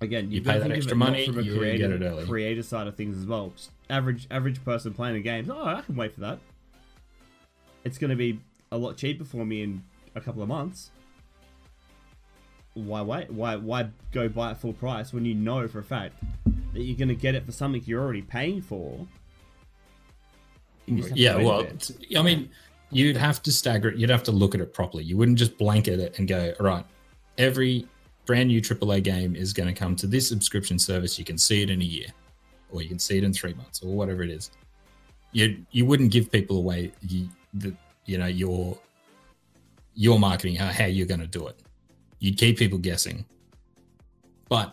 Again, You you've pay that extra money, from a you get creator, it early. creator side of things as well. Just average average person playing a game, oh, I can wait for that. It's going to be a lot cheaper for me in a couple of months. why wait? Why why go buy it full price when you know for a fact that you're going to get it for something you're already paying for? You just have to yeah, well, I mean, you'd have to stagger it. You'd have to look at it properly. You wouldn't just blanket it and go, all right, every brand new AAA game is going to come to this subscription service. You can see it in a year, or you can see it in three months, or whatever it is. You you wouldn't give people away you, the you know your your marketing how, how you're going to do it. You'd keep people guessing, but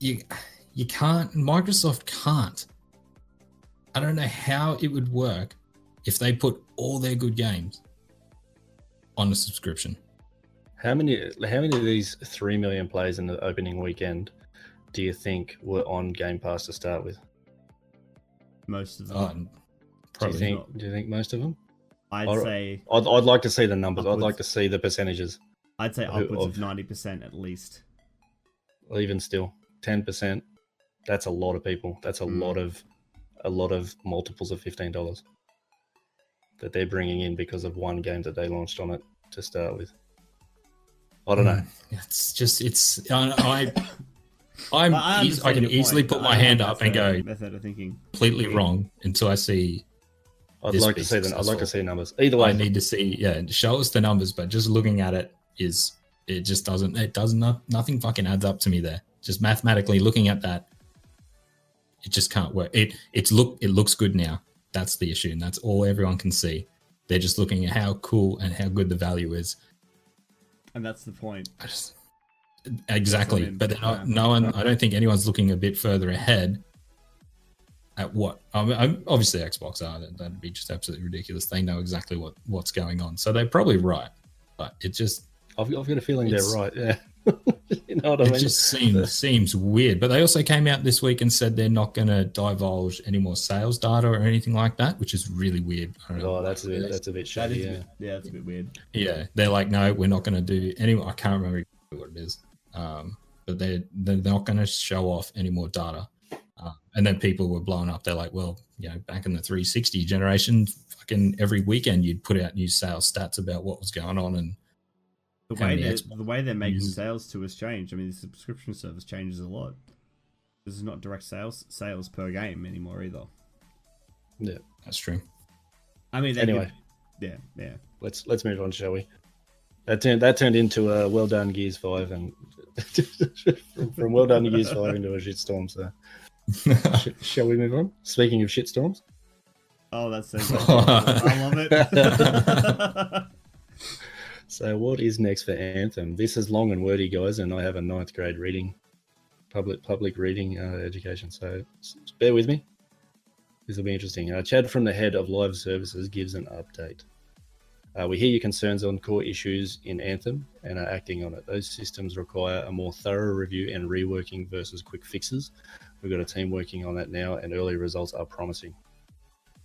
you you can't. Microsoft can't. I don't know how it would work if they put all their good games on a subscription. How many how many of these three million plays in the opening weekend do you think were on Game Pass to start with? most of them. Oh, Do you think not. do you think most of them? I'd Alright. say I'd, I'd like to see the numbers. I'd like to see the percentages. I'd say upwards of of- ninety percent at least. Even still, ten percent. That's a lot of people. That's a Mm. lot of a lot of multiples of fifteen dollars that they're bringing in because of one game that they launched on it to start with. I don't know. Hmm. It's just it's I, I [LAUGHS] I'm But I, eas- I can easily point, put my I hand up and go method of thinking. completely wrong until I see I'd This like to see the. I'd like to see numbers. Either way, I need to see yeah show us the numbers but just looking at it is it just doesn't it does not nothing fucking adds up to me there just mathematically looking at that it just can't work it it's look it looks good now that's the issue and that's all everyone can see they're just looking at how cool and how good the value is And that's the point. I just exactly mean, but then yeah. no one i don't think anyone's looking a bit further ahead at what I mean, I'm, obviously xbox are that- that'd be just absolutely ridiculous they know exactly what what's going on so they're probably right but it just I've, I've got a feeling It's- they're right. Yeah, [LAUGHS] you know what I it mean. just seems seems weird but they also came out this week and said they're not going to divulge any more sales data or anything like that which is really weird I don't know Oh, that's a bit. That's a bit That shady. a Yeah. bit, yeah, that's a bit weird. yeah they're like no we're not going to do any i can't remember exactly what it is um, but they're, they're not going to show off any more data uh, and then people were blown up they're like well you know back in the 360 generation fucking every weekend you'd put out new sales stats about what was going on and The way they're, the way they're making users- sales to us change. I mean, the subscription service changes a lot. This is not direct sales sales per game anymore either. Yeah. that's true I mean, Anyway. give- yeah, yeah. Let's let's move on, shall we? That turned that turned into a well done Gears Five, and [LAUGHS] from, from well done Gears Five into a shitstorm. So, sh- [LAUGHS] shall we move on? Speaking of shitstorms, Oh, that's so good. I love it. [LAUGHS] so what is next for Anthem? This is long and wordy, guys, and I have a ninth grade reading, public public reading uh, education. So bear with me. This will be interesting. Uh, Chad from the head of live services gives an update. Uh, we hear your concerns on core issues in Anthem and are acting on it. Those systems require a more thorough review and reworking versus quick fixes. We've got a team working on that now, and early results are promising.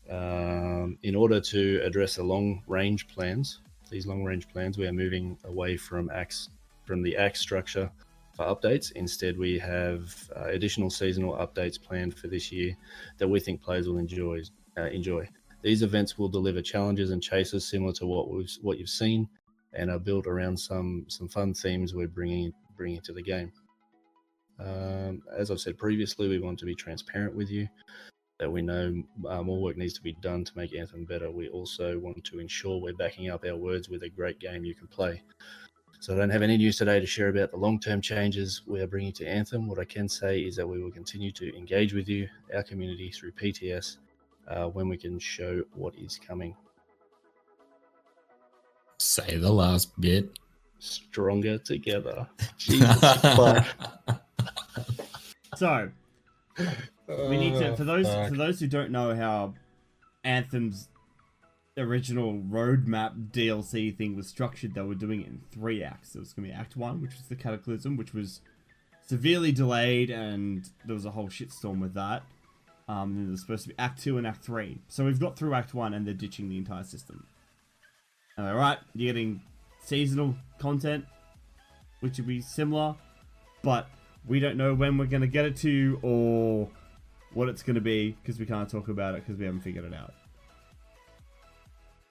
Um, in order to address the long range plans, these long range plans, we are moving away from acts from the act structure for updates. Instead, we have uh, additional seasonal updates planned for this year that we think players will enjoy. Uh, enjoy. These events will deliver challenges and chases similar to what we've what you've seen, and are built around some some fun themes we're bringing bringing to the game. Um, as I've said previously, we want to be transparent with you that we know uh, more work needs to be done to make Anthem better. We also want to ensure we're backing up our words with a great game you can play. So I don't have any news today to share about the long-term changes we are bringing to Anthem. What I can say is that we will continue to engage with you, our community, through PTS uh, when we can show what is coming. say the last bit Stronger together. [LAUGHS] Jesus fuck. so we need to for those Oh, for those who don't know how Anthem's original roadmap DLC thing was structured, they were doing it in three acts. There was gonna be Act One, which was the Cataclysm, which was severely delayed, and there was a whole shitstorm with that. Um, then there was supposed to be Act Two and Act Three. So we've got through Act One, and they're ditching the entire system. All right, you're getting seasonal content, which would be similar, but we don't know when we're gonna get it to or what it's gonna be because we can't talk about it because we haven't figured it out.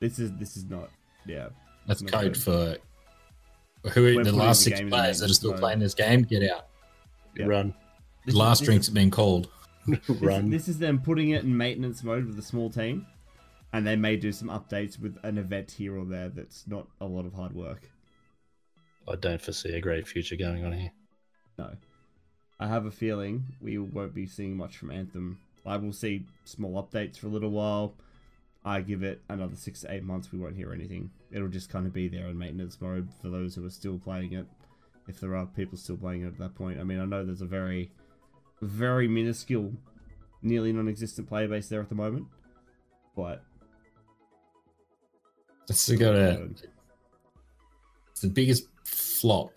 This is this is not yeah. that's Not code good. for Who We're the last the six game in the players that are still mode. playing this game? Get out. Yeah. Run, This The last is, this drinks have been cold. [LAUGHS] This, run. this is them putting it in maintenance mode with a small team, and they may do some updates with an event here or there. That's not a lot of hard work. I don't foresee a great future going on here. No, I have a feeling we won't be seeing much from Anthem. I will see small updates for a little while. I give it another six to eight months. We won't hear anything. It'll just kind of be there in maintenance mode for those who are still playing it. If there are people still playing it at that point, I mean, I know there's a very, very minuscule, nearly non-existent player base there at the moment, but It's got a, it's the biggest flop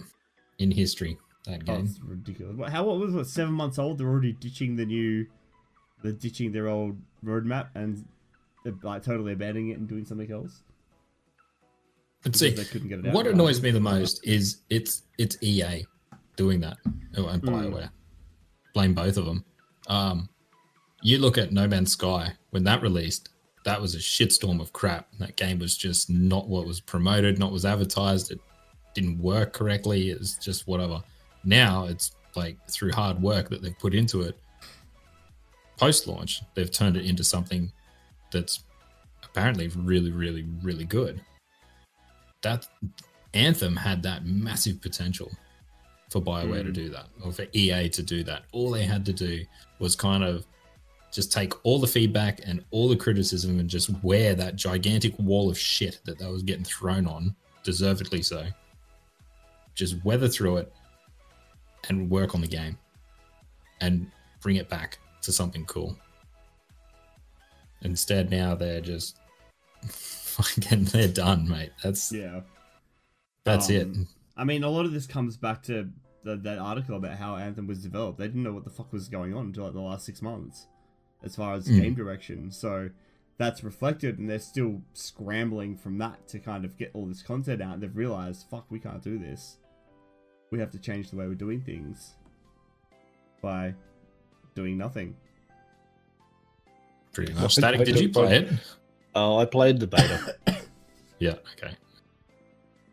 in history. That oh, game. it's ridiculous. How what was it? Seven months old. They're already ditching the new, they're ditching their old roadmap and they're like totally abandoning it and doing something else. But see, they couldn't get it out what annoys me the most is it's it's EA doing that. Oh, and. Bioware. Blame both of them. Um, you look at No Man's Sky when that released. That was a shitstorm of crap. That game was just not what was promoted, not was advertised. It didn't work correctly. It was just whatever. Now it's like through hard work that they've put into it. Post launch, they've turned it into something that's apparently really, really, really good. That Anthem had that massive potential for BioWare to Mm. do that, or for EA to do that. All they had to do was kind of just take all the feedback and all the criticism and just wear that gigantic wall of shit that they was getting thrown on, deservedly so. Just weather through it and work on the game and bring it back to something cool. Instead, now they're just [LAUGHS] fucking they're done, mate. That's Yeah. that's it. Um, I mean, a lot of this comes back to the, that article about how Anthem was developed. They didn't know what the fuck was going on until like the last six months, as far as Mm. game direction. So that's reflected, and they're still scrambling from that to kind of get all this content out. They've realized, fuck, we can't do this. We have to change the way we're doing things by doing nothing. Pretty I much. Static, did you play it? Oh, I played the beta. [COUGHS] Yeah. Okay.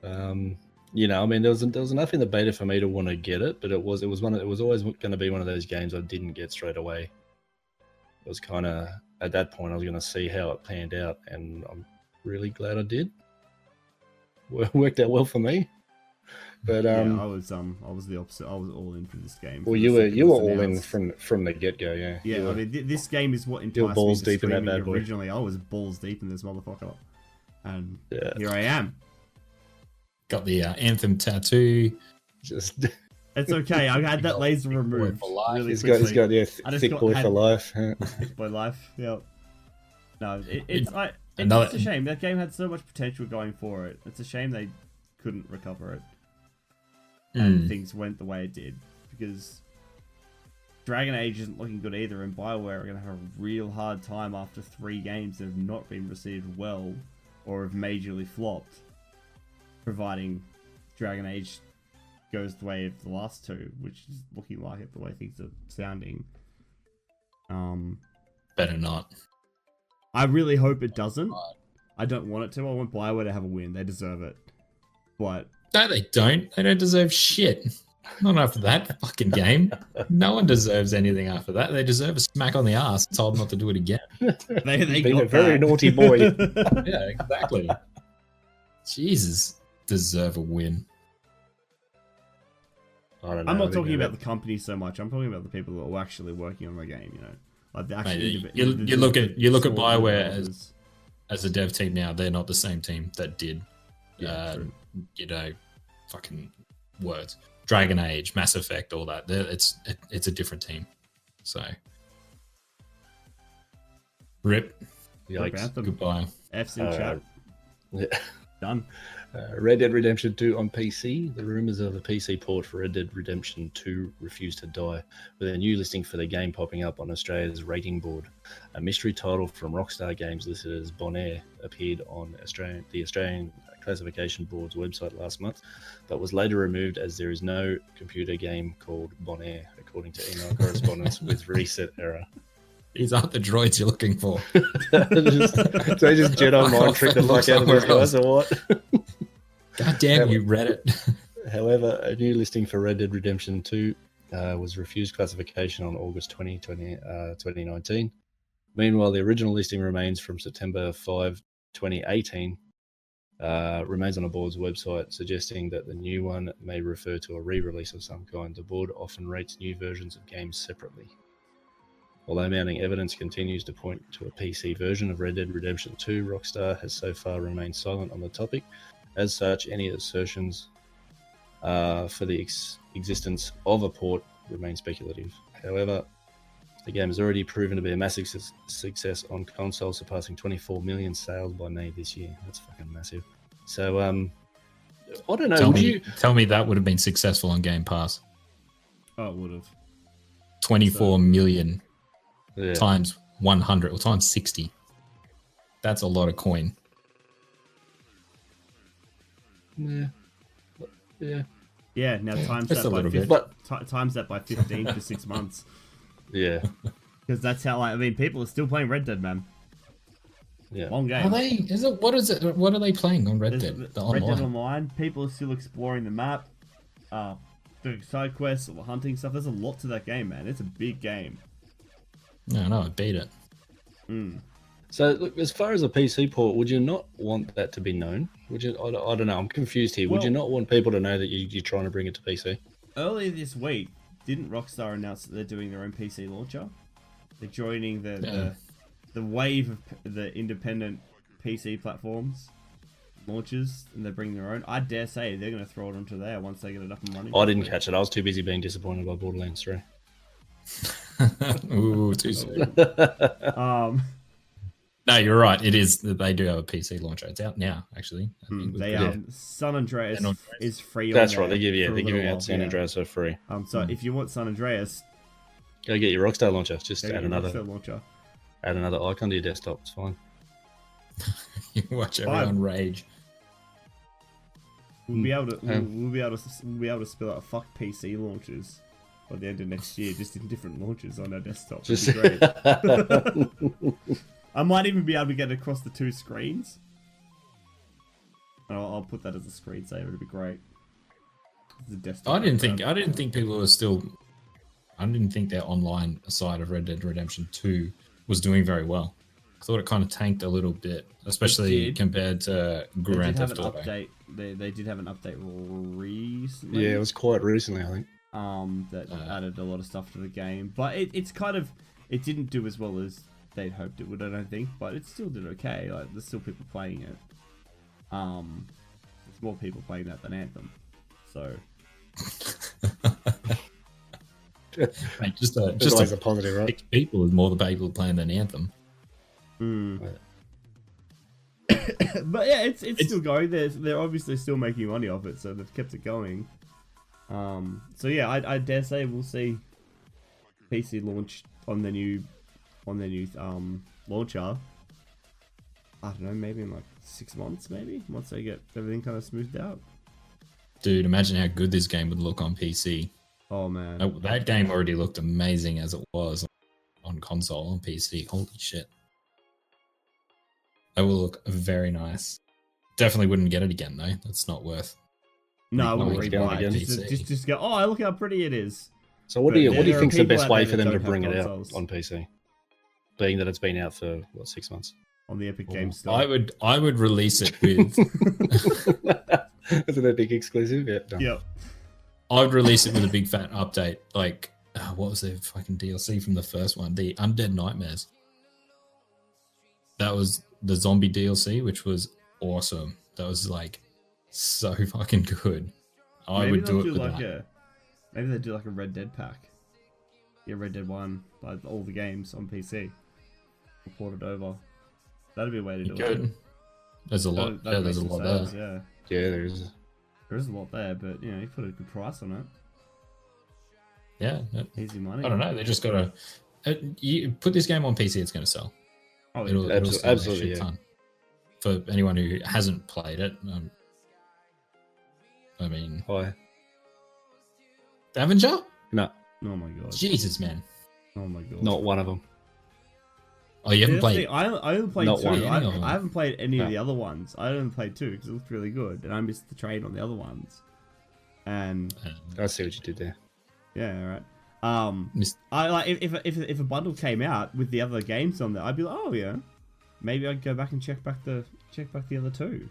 um, you know, I mean, there was there was enough in the beta for me to want to get it, but it was it was one of, it was always going to be one of those games I didn't get straight away. It was kind of at that point I was going to see how it panned out, and I'm really glad I did. Wo- [LAUGHS] Worked out well for me. But um, yeah, I was um, I was the opposite. I was all in for this game. well, you were you were all in from from the get go, yeah. Yeah, You I were- mean, th- this game is what You're enticed balls me to deep in that bad boy. originally. I was balls deep in this motherfucker, and yeah, here I am. Got the uh, Anthem tattoo. just It's okay. I had that [LAUGHS] laser removed for life. really he's got he's quickly. got yeah, th- I just thick got- boy had- for life. huh? [LAUGHS] My life. Yeah. No, it, it's I. It's, Another- it's a shame that game had so much potential going for it. It's a shame they couldn't recover it and Mm. things went the way it did because Dragon Age isn't looking good either, and Bioware are going to have a real hard time after three games that have not been received well or have majorly flopped, providing Dragon Age goes the way of the last two, which is looking like it the way things are sounding. Um, Better not. I really hope it doesn't. I don't want it to. I want Bioware to have a win. They deserve it. But No, they don't. They don't deserve shit. Not after that fucking game. No one deserves anything after that. They deserve a smack on the ass, told not to do it again. [LAUGHS] they, they Been got a very that. naughty boy. [LAUGHS] Yeah, exactly. Jesus, deserve a win. I don't know. I'm not talking that- about the company so much. I'm talking about the people that are actually working on the game. You know, like the actual. Mate, you- you look at- you look at small Bioware as- developers. As a dev team now, they're not the same team that did, Yeah, uh, you know, fucking words. Dragon Age, Mass Effect, all that. They're, it's it, it's a different team. So, rip. Yikes. Anthem. Goodbye. F's in Uh, chat. Yeah. Done. [LAUGHS] Uh, Red Dead Redemption 2 on PC. The rumors of a PC port for Red Dead Redemption 2 refuse to die, with a new listing for the game popping up on Australia's rating board. A mystery title from Rockstar Games listed as Bonaire appeared on Australian, the Australian Classification Board's website last month, but was later removed as there is no computer game called Bonaire, according to email [LAUGHS] correspondence with ResetEra. These aren't the droids you're looking for. [LAUGHS] just, they just Jedi mind trick the fuck out of these guys or what? God damn you, Reddit. [LAUGHS] However, a new listing for Red Dead Redemption 2 uh, was refused classification on August 20, 20, uh, 2019. Meanwhile, the original listing remains from September 5, 2018, uh, remains on the board's website, suggesting that the new one may refer to a re release of some kind. The board often rates new versions of games separately. Although mounting evidence continues to point to a PC version of Red Dead Redemption 2, Rockstar has so far remained silent on the topic. As such, any assertions uh, for the ex- existence of a port remain speculative. However, the game has already proven to be a massive su- success on console, surpassing 24 million sales by May this year. That's fucking massive. So, um, I don't know. tell would me, you? tell me that would have been successful on Game Pass. Oh, it would have. Twenty-four million Yeah. times 100 or times 60. That's a lot of coin. Yeah. Yeah. Yeah, now times Just that by little 50. But ti- times that by fifteen for six months. [LAUGHS] yeah, [LAUGHS] Because that's how like I mean people are still playing Red Dead, man. yeah. Long game. Are they? Is it? What is it? What are they playing on Red There's Dead? The Red Dead online. Online. People are still exploring the map, uh, doing side quests, hunting stuff. There's a lot to that game, man. It's a big game. No, no, I beat it. Mm. So, look, as far as a PC port, would you not want that to be known? Would you? I, don't- I don't know. I'm confused here. would you not want people to know that you, you're trying to bring it to PC? Earlier this week, didn't Rockstar announce that they're doing their own PC launcher? They're joining the Yeah. the, the wave of the independent PC platforms launches, and they're bringing their own. I dare say they're going to throw it onto there once they get it up and running. I didn't catch it. I was too busy being disappointed by Borderlands 3. [LAUGHS] Ooh, too soon. [LAUGHS] Um, No, you're right. It is. They do have a PC launcher. It's out now, actually. I think hmm, they are. um, San Andreas San Andreas. is free. on That's there right. They give yeah, for a they're giving little out while, San yeah. Andreas for free. Um, so Hmm. if you want San Andreas, Go get your Rockstar launcher. Just add another Rockstar launcher. add another icon to your desktop. It's fine. [LAUGHS] you watch everyone rage. We'll be able to we'll, Um, we'll be able to we'll be able to spill out fuck PC launches by the end of next year, just in different launches on our desktop. Just Just great. [LAUGHS] [LAUGHS] I might even be able to get across the two screens. I'll, I'll put that as a screensaver. It'd be great. It's a desktop I didn't think. background. I didn't think people were still. I didn't think their online side of Red Dead Redemption Two was doing very well. I thought it kind of tanked a little bit, especially compared to They Grand Theft Auto. update. They, they did have an update recently. yeah, it was quite recently, I think. um, that Uh, added a lot of stuff to the game. But it, it's kind of it didn't do as well as they'd hoped it would. I don't think, but it still did okay. Like there's still people playing it. Um, there's more people playing that than Anthem. So Mate, just a, Just just a a positive, right? six people is more the people playing than Anthem. Mm. Right. [COUGHS] but yeah, it's, it's It's- still going. They're they're obviously still making money off it, so they've kept it going. Um, so yeah, I, I dare say we'll see PC launch on the new on their new um launcher. I don't know, maybe in like six months, maybe once they get everything kind of smoothed out. Dude, imagine how good this game would look on PC. Oh man, That, that game already looked amazing as it was on console on PC. Holy shit. That will look very nice. Definitely wouldn't get it again though. That's not worth. no, I Well, wouldn't it's rebuy it. again. Just, just just go. Oh, look how pretty it is. So, what But do you what do you there are think's the best way for them to bring have it out on PC? Being that it's been out for what six months. on the Epic Games Store. I would I would release it with Is it a big exclusive? Yeah. no. Yep. I would release it with a big fat update. Like uh, what was the fucking DLC from the first one? The Undead Nightmares. That was the zombie DLC, which was awesome. That was like so [LAUGHS] fucking good. I maybe would they'll do it with like that. a maybe they do like a Red Dead pack. Yeah, Red Dead One, like all the games on PC, port it over. That'd be a way to You do it. There's a lot. That'd- yeah, that'd there's a lot some there. Yeah, Yeah, there is. there is a lot there, but you know, you put a good price on it. Yeah, that- Easy money. I don't know. They just gotta. Uh, you put this game on PC, it's gonna sell. Oh, It'll, yeah. it'll sell absolutely, shit yeah. ton. For anyone who hasn't played it, um, I mean, Hi. Avenger? No, oh my god. Jesus, man. Oh my god. not one of them. Oh, you haven't that's played. thing, I, I only played two. one. I, Any of. I haven't played any of the other ones. I only played two because it looked really good, and I missed the train on the other ones. and And I see what you did there. yeah, all right. Um, mis- I like if if if, if a bundle came out with the other games on there, I'd be like, oh yeah, maybe I'd go back and check back the check back the other two.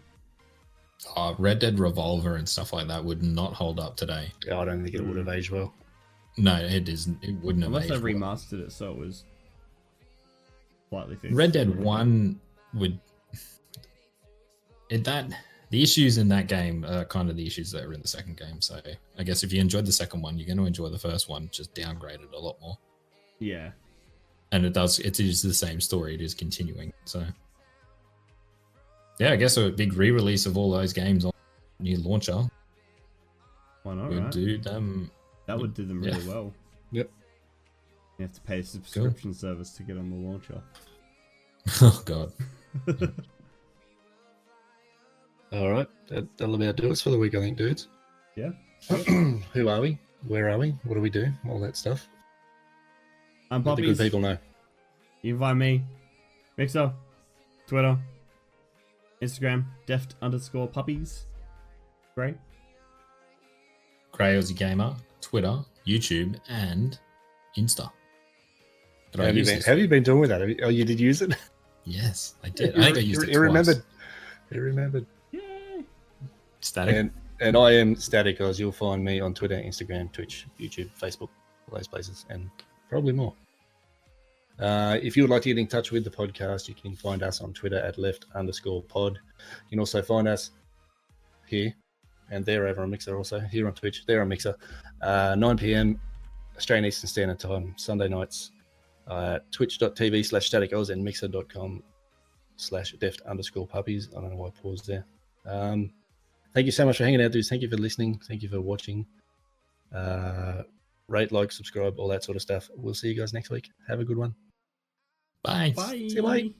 uh, Red Dead Revolver and stuff like that would not hold up today. Yeah, I don't think it would have aged well. No, it isn't. It wouldn't have. Unless they aged well. remastered it, so it was slightly fixed. Red Dead One would. It that the issues in that game are kind of the issues that are in the second game. So I guess if you enjoyed the second one, you're going to enjoy the first one, just downgraded a lot more. Yeah, And it does. It is the same story. It is continuing. So yeah, I guess a big re-release of all those games on new launcher why not? would right? do them. That would do them really Yeah. well. Yep. You have to pay a subscription service to get on the launcher. [LAUGHS] Oh god. [LAUGHS] All right, that, that'll about do us for the week, I think, dudes. Yeah. [CLEARS THROAT] Who are we? Where are we? What do we do? All that stuff. I'm Let the good people know. You can find me, Mixer, Twitter, Instagram, deft underscore puppies. Great. Grey Aussie Gamer, Twitter, YouTube, and Insta. Did Have you, been, have you been doing with that? You, oh, you did use it? [LAUGHS] Yes, I did. I think I used it twice. remembered. You remembered. Yay. Static. And and I am static, guys. You'll find me on Twitter, Instagram, Twitch, YouTube, Facebook, all those places, and probably more. Uh, if you would like to get in touch with the podcast, you can find us on Twitter at left underscore pod. You can also find us here and there over on Mixer, also here on Twitch, there on Mixer, uh, 9 p.m. Australian Eastern Standard Time, Sunday nights, uh, twitch.tv slash static oz and mixer.com slash deft underscore puppies. I don't know why I paused there. Um, thank you so much for hanging out, dudes. Thank you for listening. Thank you for watching. Uh, rate, like, subscribe, all that sort of stuff. We'll see you guys next week. Have a good one. Bye. Bye. See you, bye.